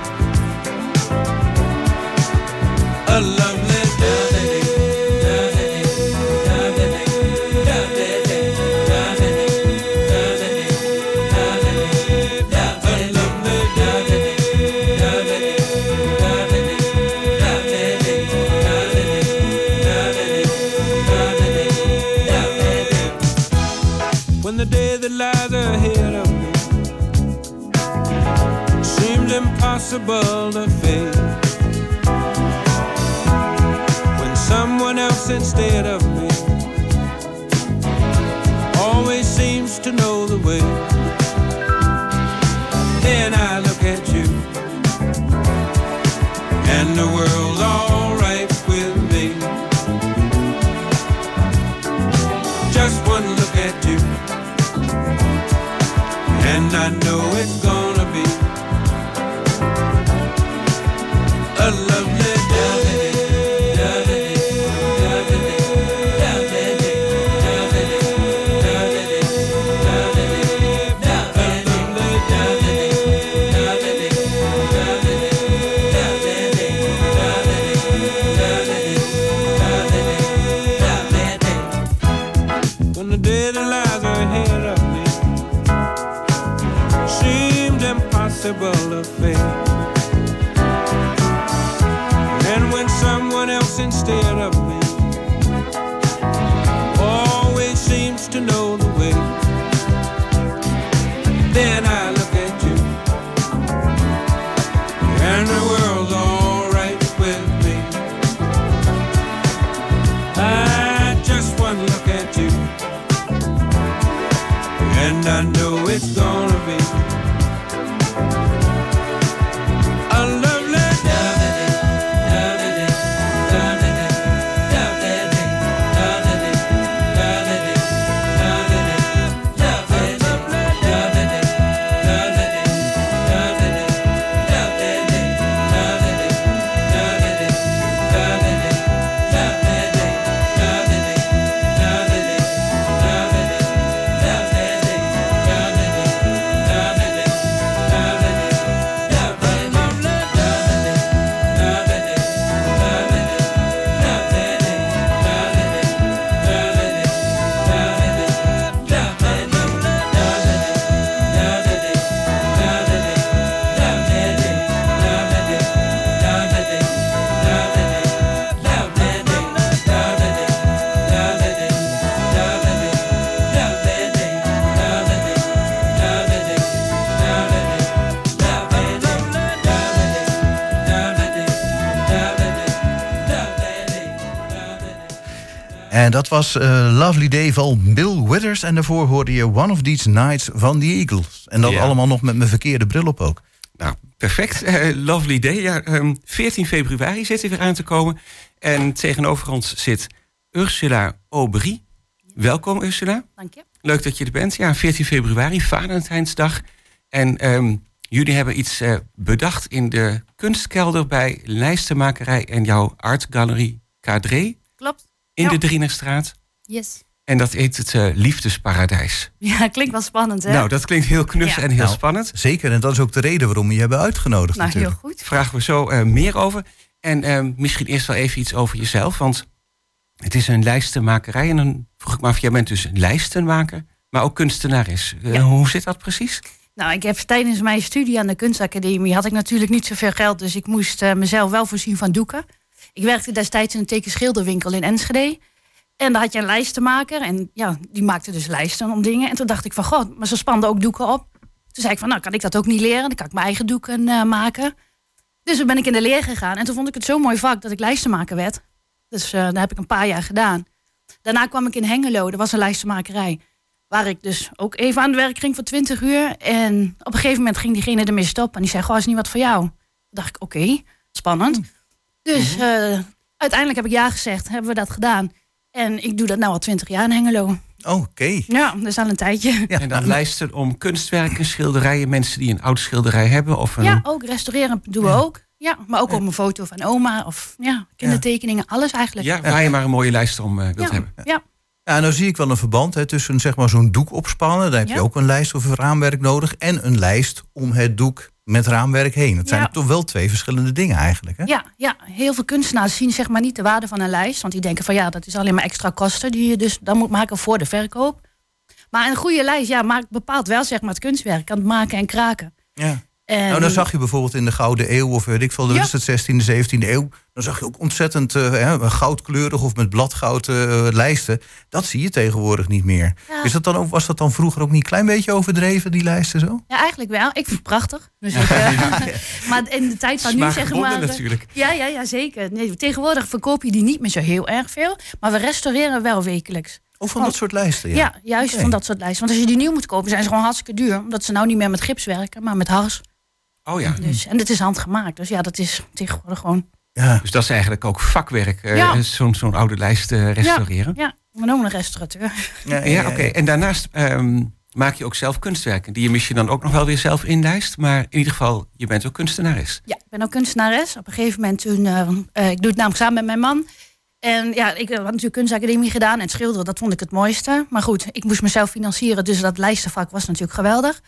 Speaker 6: impossible to face. When someone else instead of me always seems to know the way.
Speaker 2: Was eh, Lovely Day van Bill Withers. En daarvoor hoorde je One of These Nights van The Eagles. En dat
Speaker 1: Ja.
Speaker 2: allemaal nog met mijn verkeerde bril op ook.
Speaker 1: Nou, perfect. Eh, lovely day. Ja, ehm, 14 februari zit er weer aan te komen. En tegenover ons zit Ursula Aubry. Welkom Ursula.
Speaker 10: Dank je.
Speaker 1: Leuk dat je er bent. Ja, 14 februari, Valentijnsdag. En ehm, jullie hebben iets eh, bedacht in de kunstkelder bij Lijstenmakerij en jouw artgalerie Cadré
Speaker 10: Klopt.
Speaker 1: In
Speaker 10: Ja.
Speaker 1: de Drienerstraat.
Speaker 10: Yes.
Speaker 1: En dat heet het eh, Liefdesparadijs.
Speaker 10: Ja, klinkt wel spannend, hè?
Speaker 1: Nou, dat klinkt heel knus
Speaker 10: Ja.
Speaker 1: en heel
Speaker 2: Nou,
Speaker 1: spannend.
Speaker 2: Zeker, en dat is ook de reden waarom we je hebben uitgenodigd
Speaker 10: Nou, heel goed.
Speaker 1: vragen we zo eh, meer over. En eh, misschien eerst wel even iets over jezelf. Want het is een lijstenmakerij. En dan vroeg ik me af, jij bent dus een lijstenmaker, maar ook kunstenares. Eh,
Speaker 10: Ja.
Speaker 1: Hoe zit dat precies?
Speaker 10: Nou, ik heb tijdens mijn studie aan de kunstacademie had ik natuurlijk niet zoveel geld, dus ik moest eh, mezelf wel voorzien van doeken. Ik werkte destijds in een tekenschilderwinkel in Enschede. En daar had je een lijstenmaker en ja, die maakte dus lijsten om dingen. En toen dacht ik van, god, maar ze spanden ook doeken op. Toen zei ik van, nou kan ik dat ook niet leren? Dan kan ik mijn eigen doeken eh, maken. Dus toen ben ik in de leer gegaan. En toen vond ik het zo'n mooi vak dat ik lijstenmaker werd. Dus uh, dat heb ik een paar jaar gedaan. Daarna kwam ik in Hengelo, er was een lijstenmakerij. Waar ik dus ook even aan het werk ging voor 20 uur. En op een gegeven moment ging diegene ermee stoppen. En die zei, goh, is niet wat voor jou? Toen dacht ik, oké, spannend. Dus uh, uiteindelijk heb ik ja gezegd, hebben we dat gedaan. En ik doe dat nou al 20 jaar in Hengelo.
Speaker 2: Oké.
Speaker 10: Ja, dat is al een tijdje.
Speaker 2: Ja.
Speaker 1: En dan lijsten om kunstwerken, schilderijen, mensen die een oude schilderij hebben. Of een...
Speaker 10: Ja, ook restaureren doen we ook. Ja, maar ook op een foto van oma of ja, kindertekeningen, alles eigenlijk.
Speaker 1: Ja, waar je maar een mooie lijst om uh, wilt
Speaker 10: ja.
Speaker 1: hebben.
Speaker 10: Ja.
Speaker 2: Ja, nou zie ik wel een verband hè, tussen zeg maar, zo'n doek opspannen. Daar heb je
Speaker 10: Ja.
Speaker 2: ook een lijst of een raamwerk nodig. En een lijst om het doek met raamwerk heen. Het zijn
Speaker 10: Ja.
Speaker 2: toch wel twee verschillende dingen eigenlijk. Hè?
Speaker 10: Ja, ja, heel veel kunstenaars zien zeg maar niet de waarde van een lijst. Want die denken van ja, dat is alleen maar extra kosten die je dus dan moet maken voor de verkoop. Maar een goede lijst ja, maakt, bepaalt wel zeg maar het kunstwerk. Kan het maken en kraken.
Speaker 2: Ja. Nou, dan zag je bijvoorbeeld in de Gouden Eeuw of weet ik veel,
Speaker 10: Ja.
Speaker 2: is het 16e, 17e eeuw. Dan zag je ook ontzettend eh, goudkleurig of met bladgoud eh, lijsten. Dat zie je tegenwoordig niet meer.
Speaker 10: Ja.
Speaker 2: Is dat dan ook, was dat dan vroeger ook niet een klein beetje overdreven, die lijsten zo?
Speaker 10: Ja, eigenlijk wel. Ik vind het prachtig. Dus ik, eh, maar in de tijd van nu zeg maar...
Speaker 1: natuurlijk.
Speaker 10: Ja, ja, ja, zeker. Nee, tegenwoordig verkoop je die niet meer zo heel erg veel. Maar we restaureren wel wekelijks.
Speaker 2: Of van dat soort lijsten, ja.
Speaker 10: Ja, juist van dat soort lijsten. Want als je die nieuw moet kopen, zijn ze gewoon hartstikke duur. Omdat ze nou niet meer met gips werken, maar met hars.
Speaker 1: Oh ja.
Speaker 10: Dus, en het is handgemaakt. Dus ja, dat is tegenwoordig gewoon...
Speaker 2: Ja.
Speaker 1: Dus dat is eigenlijk ook vakwerk, eh,
Speaker 10: Ja.
Speaker 1: zo'n zo'n oude lijst eh, restaureren.
Speaker 10: Ja, ik ben ook een restaurateur.
Speaker 2: Ja,
Speaker 1: Ja, oké. En daarnaast ehm, maak je ook zelf kunstwerken. Die je misschien dan ook nog wel weer zelf inlijst. Maar in ieder geval, je bent ook kunstenares.
Speaker 10: Ja, ik ben ook kunstenares. Op een gegeven moment toen... eh, eh, ik doe het namelijk samen met mijn man. En ja, ik had natuurlijk kunstacademie gedaan. En schilderen, dat vond ik het mooiste. Maar goed, ik moest mezelf financieren. Dus dat lijstenvak was natuurlijk geweldig.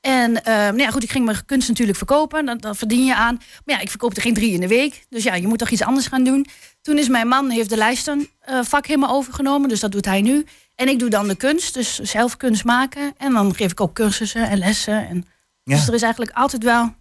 Speaker 10: En eh, nou ja, goed, ik ging mijn kunst natuurlijk verkopen. Dat, dat verdien je aan. Maar ja, ik verkoopte geen drie in de week. Dus ja, je moet toch iets anders gaan doen. Toen is mijn man, heeft de lijstenvak helemaal overgenomen. Dus dat doet hij nu. En ik doe dan de kunst, dus zelf kunst maken. En dan geef ik ook cursussen en lessen. En,
Speaker 2: Ja.
Speaker 10: Dus er is eigenlijk altijd wel
Speaker 2: En,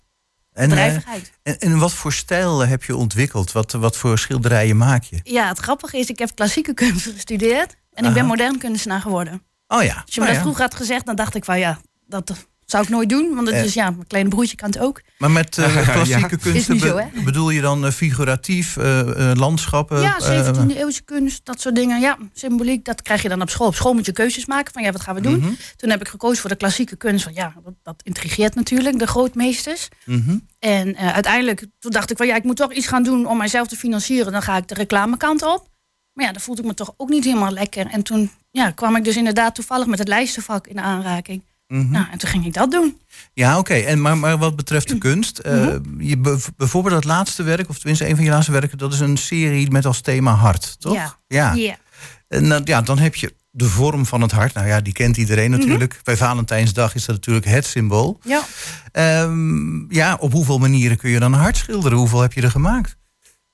Speaker 2: eh,
Speaker 10: bedrijvigheid.
Speaker 2: en, en wat voor stijl heb je ontwikkeld? Wat, wat voor schilderijen maak je?
Speaker 10: Ja, het grappige is, ik heb klassieke kunst gestudeerd. En ik ben modern kunstenaar geworden.
Speaker 2: Oh ja.
Speaker 10: Als je me
Speaker 2: Nou
Speaker 10: dat
Speaker 2: ja.
Speaker 10: vroeger had gezegd, dan dacht ik van ja, dat zou ik nooit doen. Want het
Speaker 2: Eh.
Speaker 10: is ja, mijn kleine broertje kan het ook.
Speaker 2: Maar met eh, klassieke
Speaker 10: Is
Speaker 2: kunsten
Speaker 10: niet zo,
Speaker 2: be-
Speaker 10: hè?
Speaker 2: bedoel je dan eh, figuratief, eh, eh, landschappen?
Speaker 10: ja,
Speaker 2: eh,
Speaker 10: 17e eeuwse kunst, dat soort dingen. Ja, symboliek, dat krijg je dan op school. Op school moet je keuzes maken van ja, wat gaan we doen?
Speaker 2: mhm,
Speaker 10: Toen heb ik gekozen voor de klassieke kunst. Want ja, dat, dat intrigeert natuurlijk, de grootmeesters.
Speaker 2: mhm.
Speaker 10: En eh, uiteindelijk, toen dacht ik van ja, ik moet toch iets gaan doen om mijzelf te financieren. Dan ga ik de reclamekant op. Maar ja, dan voelde ik me toch ook niet helemaal lekker. En toen ja, kwam ik dus inderdaad toevallig met het lijstenvak in de
Speaker 2: Mhm.
Speaker 10: Nou, en toen ging ik dat doen.
Speaker 2: Ja, oké. En Maar, maar wat betreft de kunst, eh,
Speaker 10: Mhm.
Speaker 2: je, bijvoorbeeld dat laatste werk, of tenminste een van je laatste werken, dat is een serie met als thema hart, toch?
Speaker 10: Ja.
Speaker 2: ja. En dan, ja, dan heb je de vorm van het hart. Nou ja, die kent iedereen
Speaker 10: Mhm.
Speaker 2: natuurlijk. Bij Valentijnsdag is dat natuurlijk het symbool.
Speaker 10: Ja.
Speaker 2: Ehm, ja, op hoeveel manieren kun je dan een hart schilderen? Hoeveel heb je er gemaakt?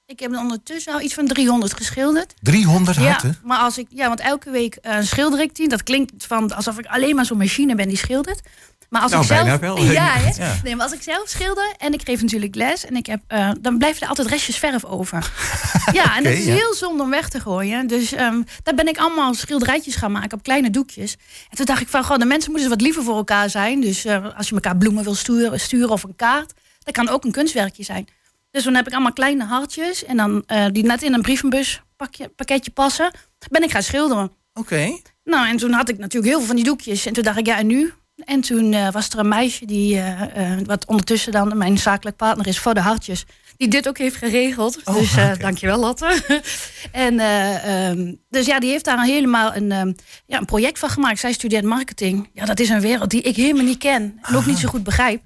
Speaker 10: Ik heb ondertussen al iets van 300 geschilderd.
Speaker 2: 300
Speaker 10: Ja,
Speaker 2: harten?
Speaker 10: maar als ik, ja, want elke week eh, schilder ik die. Dat klinkt van alsof ik alleen maar zo'n machine ben die schildert. Maar als
Speaker 1: Nou,
Speaker 10: ik zelf,
Speaker 1: wel.
Speaker 10: Ja?
Speaker 2: Ja.
Speaker 10: Nee, maar als ik zelf schilder en ik geef natuurlijk les en ik heb, eh, dan blijven er altijd restjes verf over. ja, en dat is
Speaker 2: ja.
Speaker 10: heel zonde om weg te gooien. Dus ehm, daar ben ik allemaal schilderijtjes gaan maken op kleine doekjes. En toen dacht ik van, goh, de mensen moeten eens wat liever voor elkaar zijn. Dus eh, als je elkaar bloemen wil sturen, sturen of een kaart, dat kan ook een kunstwerkje zijn. Dus dan heb ik allemaal kleine hartjes en dan eh, die net in een brievenbus pakje, pakketje passen. Ben ik gaan schilderen.
Speaker 2: Oké.
Speaker 10: Nou, en toen had ik natuurlijk heel veel van die doekjes. En toen dacht ik, ja, en nu? En toen eh, was er een meisje die, eh, wat ondertussen dan mijn zakelijk partner is voor de hartjes, die dit ook heeft geregeld.
Speaker 2: Oh,
Speaker 10: dus
Speaker 2: oké.
Speaker 10: dankjewel, Lotte. en eh, ehm, dus ja, die heeft daar helemaal een, ehm, ja, een project van gemaakt. Zij studeert marketing. Ja, dat is een wereld die ik helemaal niet ken en ook niet zo goed begrijp.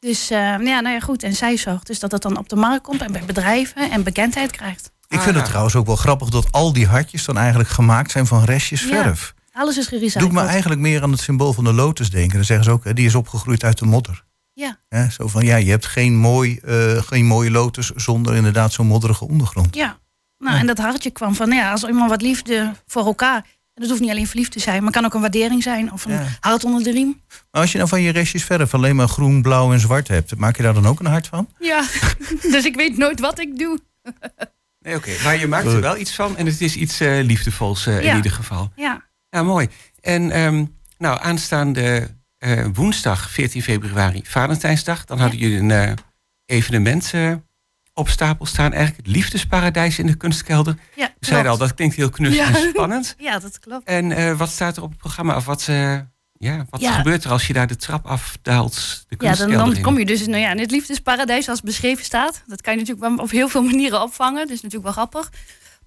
Speaker 10: Dus eh, ja, nou ja, goed. En zij zorgt dus dat het dan op de markt komt en bij bedrijven en bekendheid krijgt.
Speaker 2: Ik vind het trouwens ook wel grappig dat al die hartjes dan eigenlijk gemaakt zijn van restjes
Speaker 10: Ja.
Speaker 2: verf.
Speaker 10: Alles is gerecycled.
Speaker 2: Doet me eigenlijk meer aan het symbool van de lotus denken. Dan zeggen ze ook, hè, die is opgegroeid uit de modder.
Speaker 10: Ja.
Speaker 2: Hè, zo van, ja, je hebt geen, mooi, eh, geen mooie lotus zonder inderdaad zo'n modderige ondergrond.
Speaker 10: Ja, nou, en dat hartje kwam van, ja, als iemand wat liefde voor elkaar. Dat hoeft niet alleen verliefd te zijn, maar kan ook een waardering zijn of een
Speaker 2: Ja.
Speaker 10: hart onder de riem.
Speaker 2: Maar als je nou van je restjes verf alleen maar groen, blauw en zwart hebt, maak je daar dan ook een hart van?
Speaker 10: Ja, dus ik weet nooit wat ik doe.
Speaker 1: Nee, oké. Maar je maakt er wel iets van en het is iets eh, liefdevols eh, in
Speaker 10: Ja.
Speaker 1: ieder geval.
Speaker 10: Ja,
Speaker 1: Ja, mooi. En ehm, nou, aanstaande eh, woensdag 14 februari, Valentijnsdag, dan hadden jullie een eh, evenement op stapel staan. Eigenlijk het liefdesparadijs in de kunstkelder.
Speaker 10: ja
Speaker 1: zeiden al, dat klinkt heel knus
Speaker 10: Ja.
Speaker 1: en spannend.
Speaker 10: Ja, dat klopt.
Speaker 1: En eh, wat staat er op het programma? Of wat, eh, ja, wat
Speaker 10: Ja.
Speaker 1: gebeurt er als je daar de trap afdaalt? De
Speaker 10: Ja, dan, dan kom je dus nou ja, in het liefdesparadijs als beschreven staat. Dat kan je natuurlijk op heel veel manieren opvangen. Dat is natuurlijk wel grappig.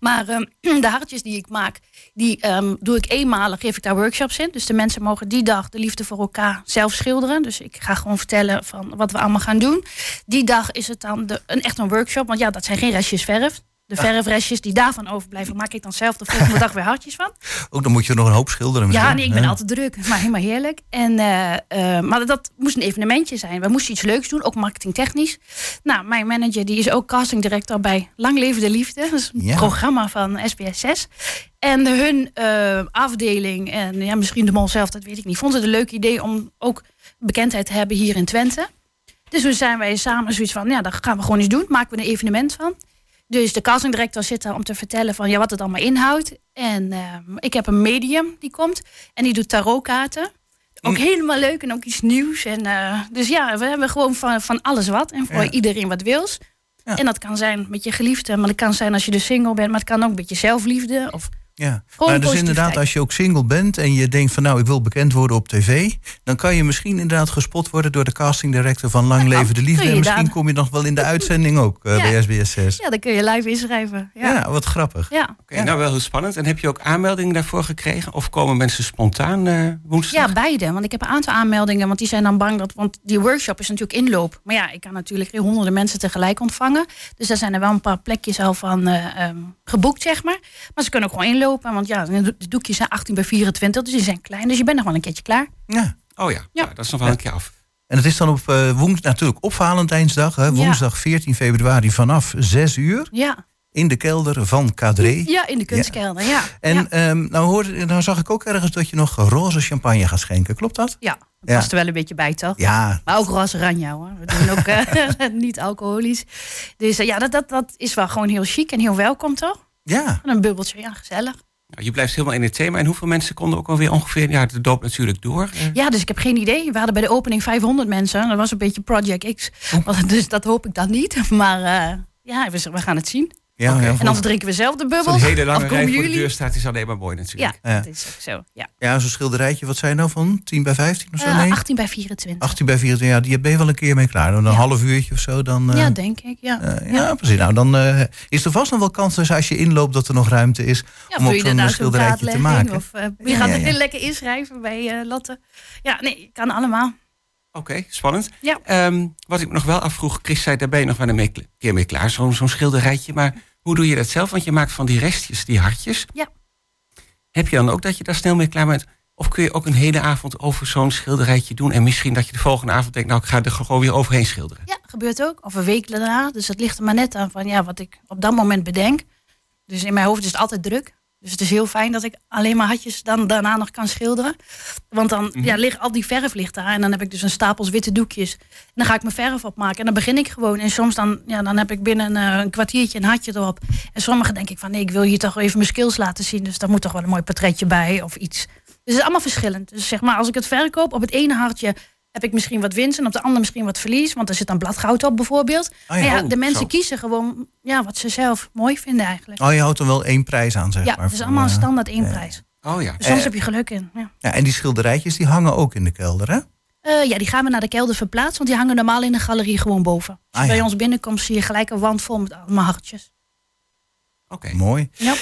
Speaker 10: Maar ehm, de hartjes die ik maak, die ehm, doe ik eenmalig, geef ik daar workshops in. Dus de mensen mogen die dag de liefde voor elkaar zelf schilderen. Dus ik ga gewoon vertellen van wat we allemaal gaan doen. Die dag is het dan een, echt een workshop, want ja, dat zijn geen restjes verf. De verfrestjes die daarvan overblijven, maak ik dan zelf de volgende dag weer hartjes van.
Speaker 2: Ook dan moet je er nog een hoop schilderen.
Speaker 10: Ja, nee, ik ben altijd druk, maar helemaal heerlijk. En, eh, eh, maar dat moest een evenementje zijn. We moesten iets leuks doen, ook marketingtechnisch. Nou, mijn manager die is ook casting director bij Lang Leven de Liefde. Dat is een
Speaker 2: Ja.
Speaker 10: programma van SBS 6. En hun eh, afdeling, en ja, misschien de mol zelf, dat weet ik niet, vond het een leuk idee om ook bekendheid te hebben hier in Twente. Dus toen zijn wij samen zoiets van, ja, dat gaan we gewoon eens doen. Maken we een evenement van. Dus de castingdirector zit daar om te vertellen van ja, wat het allemaal inhoudt. En ehm, ik heb een medium die komt en die doet tarotkaarten. Ook helemaal leuk en ook iets nieuws. En, eh, dus ja, we hebben gewoon van, van alles wat. En voor
Speaker 2: Ja.
Speaker 10: iedereen wat wils.
Speaker 2: Ja.
Speaker 10: En dat kan zijn met je geliefde, maar het kan zijn als je dus single bent. Maar het kan ook met je zelfliefde. Of
Speaker 2: Ja,
Speaker 10: Gewoon
Speaker 2: maar dus
Speaker 10: positiviteit.
Speaker 2: inderdaad, als je ook single bent en je denkt van nou, ik wil bekend worden op tv, dan kan je misschien inderdaad gespot worden door de casting director van Lang. Leven de Liefde. En misschien kom je nog wel in de uitzending ook eh,
Speaker 10: Ja.
Speaker 2: bij SBS 6.
Speaker 10: ja, dan kun je live inschrijven.
Speaker 2: Ja.
Speaker 10: Ja.
Speaker 2: wat grappig.
Speaker 10: Ja.
Speaker 1: Oké, nou wel heel spannend. En heb je ook aanmeldingen daarvoor gekregen? Of komen mensen spontaan eh, woensdag?
Speaker 10: Ja, beide. Want ik heb een aantal aanmeldingen. Want die zijn dan bang dat. Want die workshop is natuurlijk inloop. Maar ja, ik kan natuurlijk honderden mensen tegelijk ontvangen. Dus daar zijn er wel een paar plekjes al van eh, ehm, geboekt, zeg maar. Maar ze kunnen ook gewoon inlopen. Want ja, de doekjes zijn 18 bij 24. Dus die zijn klein. Dus je bent nog wel een keertje klaar.
Speaker 2: Ja.
Speaker 1: Oh ja,
Speaker 10: Ja.
Speaker 1: Nou, dat is nog wel een keer af.
Speaker 2: En het is dan op eh, woens, natuurlijk op Valentijnsdag, hè, woensdag 14 februari vanaf 6 uur
Speaker 10: Ja,
Speaker 2: in de kelder van Cadré.
Speaker 10: ja in de kunstkelder. Ja,
Speaker 2: En
Speaker 10: ja.
Speaker 2: ehm, nou, hoorde, nou zag ik ook ergens dat je nog roze champagne gaat schenken. Klopt dat?
Speaker 10: ja. dat
Speaker 2: Ja.
Speaker 10: past er wel een beetje bij, toch?
Speaker 2: Ja,
Speaker 10: Maar ook roze ranja hoor. We doen ook eh, niet alcoholisch. Dus eh, ja, dat, dat, dat is wel gewoon heel chic en heel welkom, toch?
Speaker 2: Ja.
Speaker 10: En een bubbeltje, ja, gezellig.
Speaker 1: Je blijft helemaal in het thema. En hoeveel mensen konden ook alweer ongeveer... Ja, de doop natuurlijk door.
Speaker 10: Ja, dus ik heb geen idee. We hadden bij de opening 500 mensen. Dat was een beetje Project X. Dus dat hoop ik dan niet. Maar eh, ja, we, we gaan het zien.
Speaker 2: Ja, ja,
Speaker 10: En anders drinken we zelf de
Speaker 1: Zo'n
Speaker 10: bubbels.
Speaker 1: hele lange rij voor de deur staat is alleen maar mooi natuurlijk.
Speaker 10: Ja,
Speaker 2: Ja.
Speaker 10: dat is ook zo. Ja.
Speaker 2: ja, zo'n schilderijtje, wat zijn nou van? 10 bij 15 of zo?
Speaker 10: Eh,
Speaker 2: nee?
Speaker 10: 18 bij 24.
Speaker 2: 18 bij 24, ja, die ben je wel een keer mee klaar. Dan een
Speaker 10: Ja.
Speaker 2: half uurtje of zo. Dan, eh,
Speaker 10: ja, denk ik. Ja.
Speaker 2: eh, ja, precies. Nou, dan eh, is er vast nog wel kans dus als je inloopt dat er nog ruimte is
Speaker 10: Ja,
Speaker 2: om
Speaker 10: je
Speaker 2: zo'n schilderijtje te maken.
Speaker 10: Of uh, je
Speaker 2: Ja,
Speaker 10: gaat
Speaker 2: ja,
Speaker 10: er
Speaker 2: ja.
Speaker 10: heel lekker inschrijven bij eh Lotte. Ja, nee, kan allemaal.
Speaker 1: Oké, spannend.
Speaker 10: Ja.
Speaker 1: Ehm, wat ik me nog wel afvroeg, Chris zei, daar ben je nog wel een keer mee klaar. Zo'n zo'n schilderijtje. Maar hoe doe je dat zelf? Want je maakt van die restjes, die hartjes.
Speaker 10: Ja.
Speaker 1: Heb je dan ook dat je daar snel mee klaar bent? Of kun je ook een hele avond over zo'n schilderijtje doen... en misschien dat je de volgende avond denkt... nou, ik ga er gewoon weer overheen schilderen.
Speaker 10: Ja, gebeurt ook. Of een week daarna. Dus het ligt er maar net aan van ja, wat ik op dat moment bedenk. Dus in mijn hoofd is het altijd druk. Dus het is heel fijn dat ik alleen maar hartjes dan daarna nog kan schilderen. Want dan
Speaker 1: Mhm.
Speaker 10: ja, ligt al die verf ligt daar. En dan heb ik dus een stapels witte doekjes. En dan ga ik mijn verf opmaken. En dan begin ik gewoon. En soms dan, ja, dan heb ik binnen een, eh, een kwartiertje een hartje erop. En sommigen denk ik van nee, ik wil hier toch even mijn skills laten zien. Dus daar moet toch wel een mooi portretje bij of iets. Dus het is allemaal verschillend. Dus zeg maar, als ik het verkoop op het ene hartje heb ik misschien wat winst en op de andere misschien wat verlies. Want er zit dan bladgoud op bijvoorbeeld.
Speaker 2: Ah, ja.
Speaker 10: Maar ja,
Speaker 1: Oh,
Speaker 10: de mensen
Speaker 1: zo.
Speaker 10: kiezen gewoon ja, wat ze zelf mooi vinden eigenlijk.
Speaker 2: Oh, je houdt er wel één prijs aan, zeg
Speaker 10: ja,
Speaker 2: maar.
Speaker 10: het is allemaal een
Speaker 2: eh,
Speaker 10: standaard één
Speaker 2: ja.
Speaker 10: prijs.
Speaker 1: Oh ja.
Speaker 10: Dus soms
Speaker 2: Eh,
Speaker 10: heb je geluk in. Ja.
Speaker 2: Ja, en die schilderijtjes die hangen ook in de kelder, hè?
Speaker 10: Eh, ja, die gaan we naar de kelder verplaatsen, want die hangen normaal in de galerie gewoon boven.
Speaker 2: Ah, ja.
Speaker 10: bij ons binnenkomt, zie je gelijk een wand vol met allemaal hartjes.
Speaker 1: Oké.
Speaker 2: Mooi.
Speaker 10: Ja.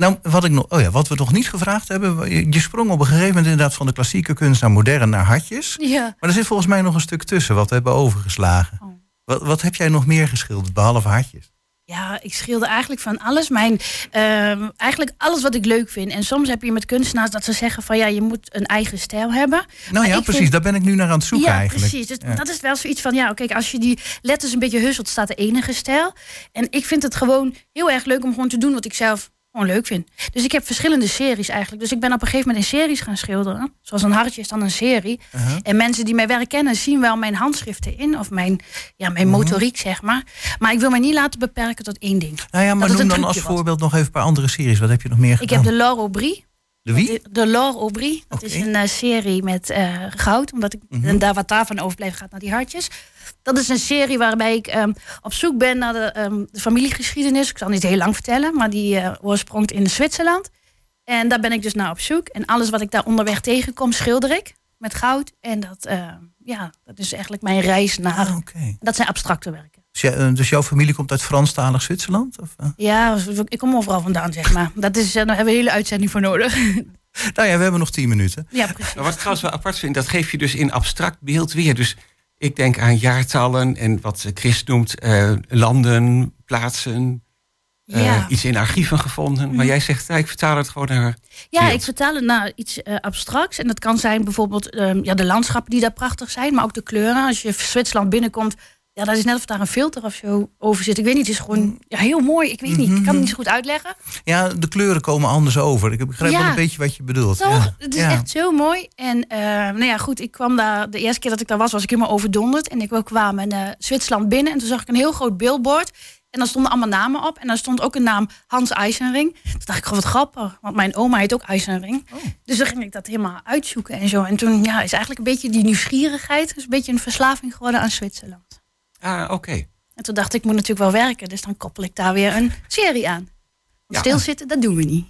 Speaker 2: Nou, wat, ik nog, oh ja, wat we nog niet gevraagd hebben. Je, sprong op een gegeven moment inderdaad van de klassieke kunst naar modern naar hartjes.
Speaker 10: Ja.
Speaker 2: Maar er zit volgens mij nog een stuk tussen wat we hebben overgeslagen.
Speaker 10: Oh.
Speaker 2: Wat, wat heb jij nog meer geschilderd, behalve hartjes?
Speaker 10: Ja, ik schilder eigenlijk van alles. Mijn, ehm, eigenlijk alles wat ik leuk vind. En soms heb je met kunstenaars dat ze zeggen van ja, je moet een eigen stijl hebben.
Speaker 2: Nou ja, precies.
Speaker 10: vind-
Speaker 2: Daar ben ik nu naar aan het zoeken
Speaker 10: ja,
Speaker 2: eigenlijk.
Speaker 10: precies. Dus
Speaker 2: Ja.
Speaker 10: Dat is wel zoiets van, ja, kijk, als je die letters een beetje husselt, staat de enige stijl. En ik vind het gewoon heel erg leuk om gewoon te doen wat ik zelf gewoon leuk vind. Dus ik heb verschillende series eigenlijk. Dus ik ben op een gegeven moment in series gaan schilderen. Zoals een hartje is dan een serie.
Speaker 2: Uh-huh.
Speaker 10: En mensen die mij werk kennen zien wel mijn handschriften in. Of mijn, ja, mijn
Speaker 2: Mhm.
Speaker 10: motoriek, zeg maar. Maar ik wil mij niet laten beperken tot één ding.
Speaker 2: Nou ja, maar noem dan als voorbeeld nog even een paar andere series. Wat heb je nog meer
Speaker 10: Ik
Speaker 2: gedaan?
Speaker 10: heb de Laure Aubry.
Speaker 2: De wie?
Speaker 10: De Laure Aubry. Dat is een eh, serie met eh, goud. Omdat ik
Speaker 2: Mhm.
Speaker 10: en daar wat daarvan overblijft gaat naar die hartjes. Dat is een serie waarbij ik ehm, op zoek ben naar de, ehm, de familiegeschiedenis. Ik zal niet heel lang vertellen, maar die eh, oorsprongt in Zwitserland. En daar ben ik dus naar op zoek. En alles wat ik daar onderweg tegenkom, schilder ik met goud. En dat, eh, ja, dat is eigenlijk mijn reis naar.
Speaker 2: Ah, Oké.
Speaker 10: Dat zijn abstracte werken.
Speaker 2: Dus, jij- eh, dus jouw familie komt uit Franstalig Zwitserland? Of, eh?
Speaker 10: Ja, ik kom overal vandaan, zeg maar. Dat is, daar hebben we een hele uitzending voor nodig.
Speaker 2: Nou ja, we hebben nog tien minuten.
Speaker 10: ja, precies.
Speaker 1: Nou, wat ik trouwens wel apart vind, dat geef je dus in abstract beeld weer. Dus ik denk aan jaartallen en wat Chris noemt eh, landen, plaatsen, eh,
Speaker 10: Ja.
Speaker 1: iets in archieven gevonden. Maar jij zegt, ik vertaal het gewoon naar...
Speaker 10: Ja,
Speaker 1: beeld.
Speaker 10: ik vertaal het naar iets eh, abstracts. En dat kan zijn bijvoorbeeld ehm, ja, de landschappen die daar prachtig zijn, maar ook de kleuren. Als je Zwitserland binnenkomt, ja, dat is net of daar een filter of zo over zit. Ik weet niet, het is gewoon ja, heel mooi. Ik weet niet, ik kan het niet zo goed uitleggen.
Speaker 2: Ja, de kleuren komen anders over. Ik begrijp wel een beetje wat je bedoelt.
Speaker 10: Toch?
Speaker 2: Ja.
Speaker 10: Het is echt zo mooi. En eh, nou ja, goed, ik kwam daar, de eerste keer dat ik daar was, was ik helemaal overdonderd. En ik kwam in eh, Zwitserland binnen en toen zag ik een heel groot billboard. En daar stonden allemaal namen op. En daar stond ook een naam Hans Eisenring. Toen dacht ik, oh, wat grappig. Want mijn oma heet ook Eisenring. Dus dan ging ik dat helemaal uitzoeken en zo. En toen ja, is eigenlijk een beetje die nieuwsgierigheid... is een beetje een verslaving geworden aan Zwitserland.
Speaker 1: Ah, oké.
Speaker 10: En toen dacht ik, ik moet natuurlijk wel werken. Dus dan koppel ik daar weer een serie aan.
Speaker 1: Ja.
Speaker 10: Stilzitten, dat doen we niet.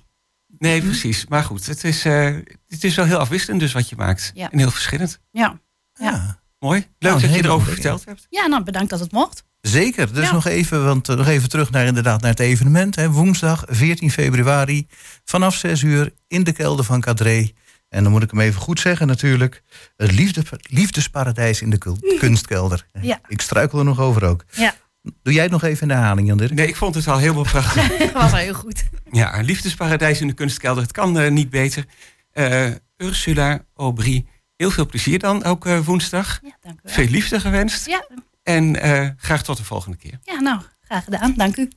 Speaker 1: Nee, precies. Maar goed, het is, eh, het is wel heel afwisselend dus wat je maakt.
Speaker 10: Ja.
Speaker 1: En heel verschillend.
Speaker 10: Ja,
Speaker 2: Ja.
Speaker 1: Mooi. Leuk
Speaker 2: Nou,
Speaker 1: dat je erover verteld hebt.
Speaker 10: ja nou bedankt dat het mocht.
Speaker 2: Zeker. Dus
Speaker 10: Ja.
Speaker 2: nog even, want eh, nog even terug naar inderdaad naar het evenement. Hè. Woensdag 14 februari vanaf 6 uur in de kelder van Cadré. En dan moet ik hem even goed zeggen natuurlijk. Het liefde, liefdesparadijs in de kunstkelder.
Speaker 10: Ja.
Speaker 2: Ik struikel er nog over ook.
Speaker 10: Ja,
Speaker 2: Doe jij het nog even in de herhaling, Jan Dirk?
Speaker 1: Nee, ik vond het al helemaal prachtig.
Speaker 10: dat was wel heel goed.
Speaker 1: ja, een liefdesparadijs in de kunstkelder. Het kan eh, niet beter. Eh, Ursula Aubry, heel veel plezier dan ook eh, woensdag.
Speaker 10: Ja, dank u wel.
Speaker 1: Veel liefde gewenst.
Speaker 10: Ja,
Speaker 1: En eh, graag tot de volgende keer.
Speaker 10: ja, nou, graag gedaan. Dank u.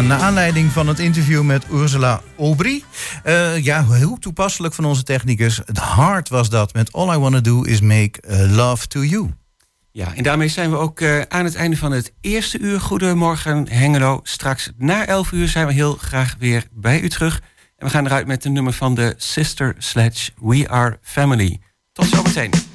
Speaker 2: Ja, naar aanleiding van het interview met Ursula Aubry. Eh, ja, heel toepasselijk van onze technicus. Het hart was dat met All I Wanna Do Is Make eh, Love To You.
Speaker 11: Ja, en daarmee zijn we ook eh, aan het einde van het eerste uur. Goedemorgen Hengelo. Straks na 11 uur zijn we heel graag weer bij u terug. En we gaan eruit met een nummer van de Sister Sledge We Are Family. Tot zometeen.